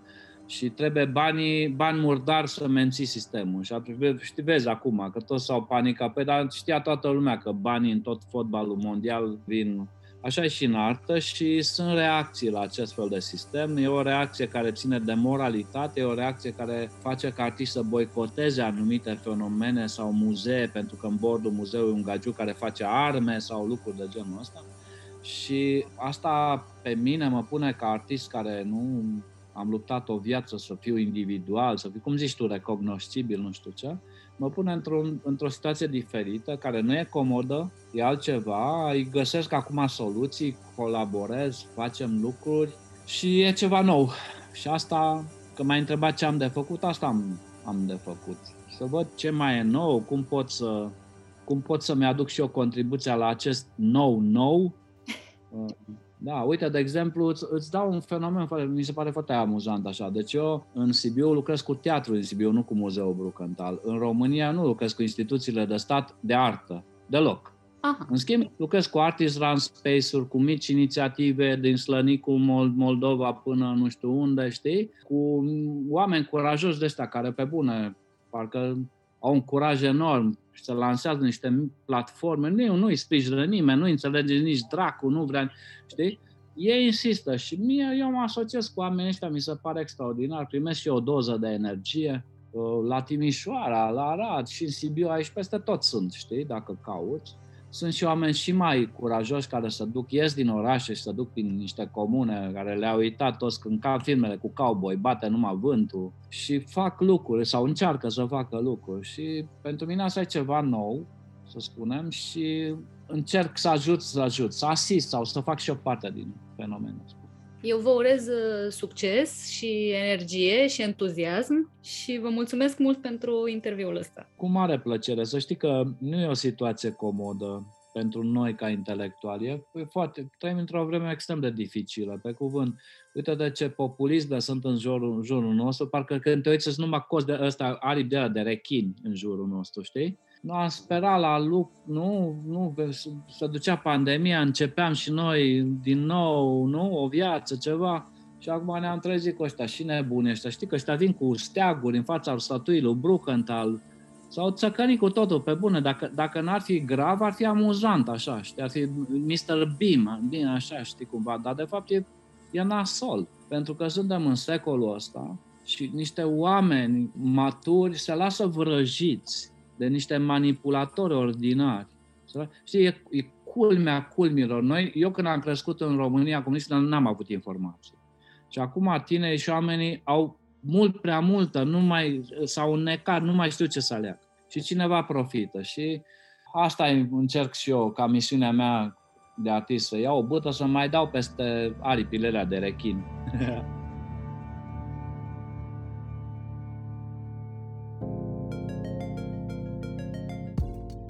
[SPEAKER 11] și trebuie banii, bani murdari să menții sistemul. Și atunci, știi, vezi acum că toți s-au panicat, pe dar știa toată lumea că banii în tot fotbalul mondial vin Așa e și în artă și sunt reacții la acest fel de sistem. E o reacție care ține de moralitate, e o reacție care face ca artiști să boicoteze anumite fenomene sau muzee, pentru că în bordul muzeului e un gagiu care face arme sau lucruri de genul ăsta. Și asta pe mine mă pune ca artist care nu am luptat o viață să fiu individual, să fiu, cum zici tu, recognoscibil, nu știu ce, mă pune într-o, într-o situație diferită, care nu e comodă, e altceva, îi găsesc acum soluții, colaborez, facem lucruri și e ceva nou. Și asta, că m-ai întrebat ce am de făcut, asta am, am de făcut. Să văd ce mai e nou, cum pot să cum pot să-mi aduc și o contribuție la acest nou-nou. Da, uite, de exemplu, îți, îți dau un fenomen, mi se pare foarte amuzant așa. Deci eu în Sibiu lucrez cu teatru în Sibiu, nu cu muzeul Brucantal. În România nu lucrez cu instituțiile de stat de artă, deloc.
[SPEAKER 2] Aha.
[SPEAKER 11] În schimb, lucrez cu Artist Run Space-uri, cu mici inițiative din Slănicul, Moldova până nu știu unde, știi? Cu oameni curajoși de ăștia care, pe bune, parcă au un curaj enorm și se lansează niște platforme, nu, nu îi sprijină nimeni, nu înțelege nici dracu, nu vrea, știi? Ei insistă și mie, eu mă asociez cu oamenii ăștia, mi se pare extraordinar, primesc și o doză de energie, uh, la Timișoara, la Arad și în Sibiu, aici peste tot sunt, știi, dacă cauți sunt și oameni și mai curajoși care să duc, ies din orașe și să duc prin niște comune care le-au uitat toți când ca filmele cu cowboy, bate numai vântul și fac lucruri sau încearcă să facă lucruri și pentru mine asta e ceva nou, să spunem, și încerc să ajut, să ajut, să asist sau să fac și o parte din fenomenul ăsta.
[SPEAKER 2] Eu vă urez uh, succes și energie și entuziasm și vă mulțumesc mult pentru interviul ăsta.
[SPEAKER 11] Cu mare plăcere. Să știi că nu e o situație comodă pentru noi ca intelectuali. E foarte, trăim într-o vreme extrem de dificilă, pe cuvânt. Uite de ce populisme sunt în jurul, în jurul nostru, parcă când te uiți numai cost de ăsta, aripi de, de rechin în jurul nostru, știi? Nu am sperat la lucru, nu, nu, se ducea pandemia, începeam și noi din nou, nu, o viață, ceva. Și acum ne-am trezit cu ăștia și nebuni ăștia. Știi că ăștia vin cu steaguri în fața statuii lui Brucantal. Sau țăcănit cu totul, pe bune. Dacă, dacă n-ar fi grav, ar fi amuzant, așa, știi? Ar fi Mr. Beam, bine, așa, știi cumva. Dar, de fapt, e, e nasol. Pentru că suntem în secolul ăsta și niște oameni maturi se lasă vrăjiți de niște manipulatori ordinari. Știi, e, e culmea culmilor. Noi, eu când am crescut în România comunistă, n-am avut informații. Și acum tinerii și oamenii au mult prea multă, nu mai, s-au înnecat, nu mai știu ce să aleagă. Și cineva profită. Și asta încerc și eu, ca misiunea mea de artist, să iau o bâtă, să mai dau peste aripile de rechin.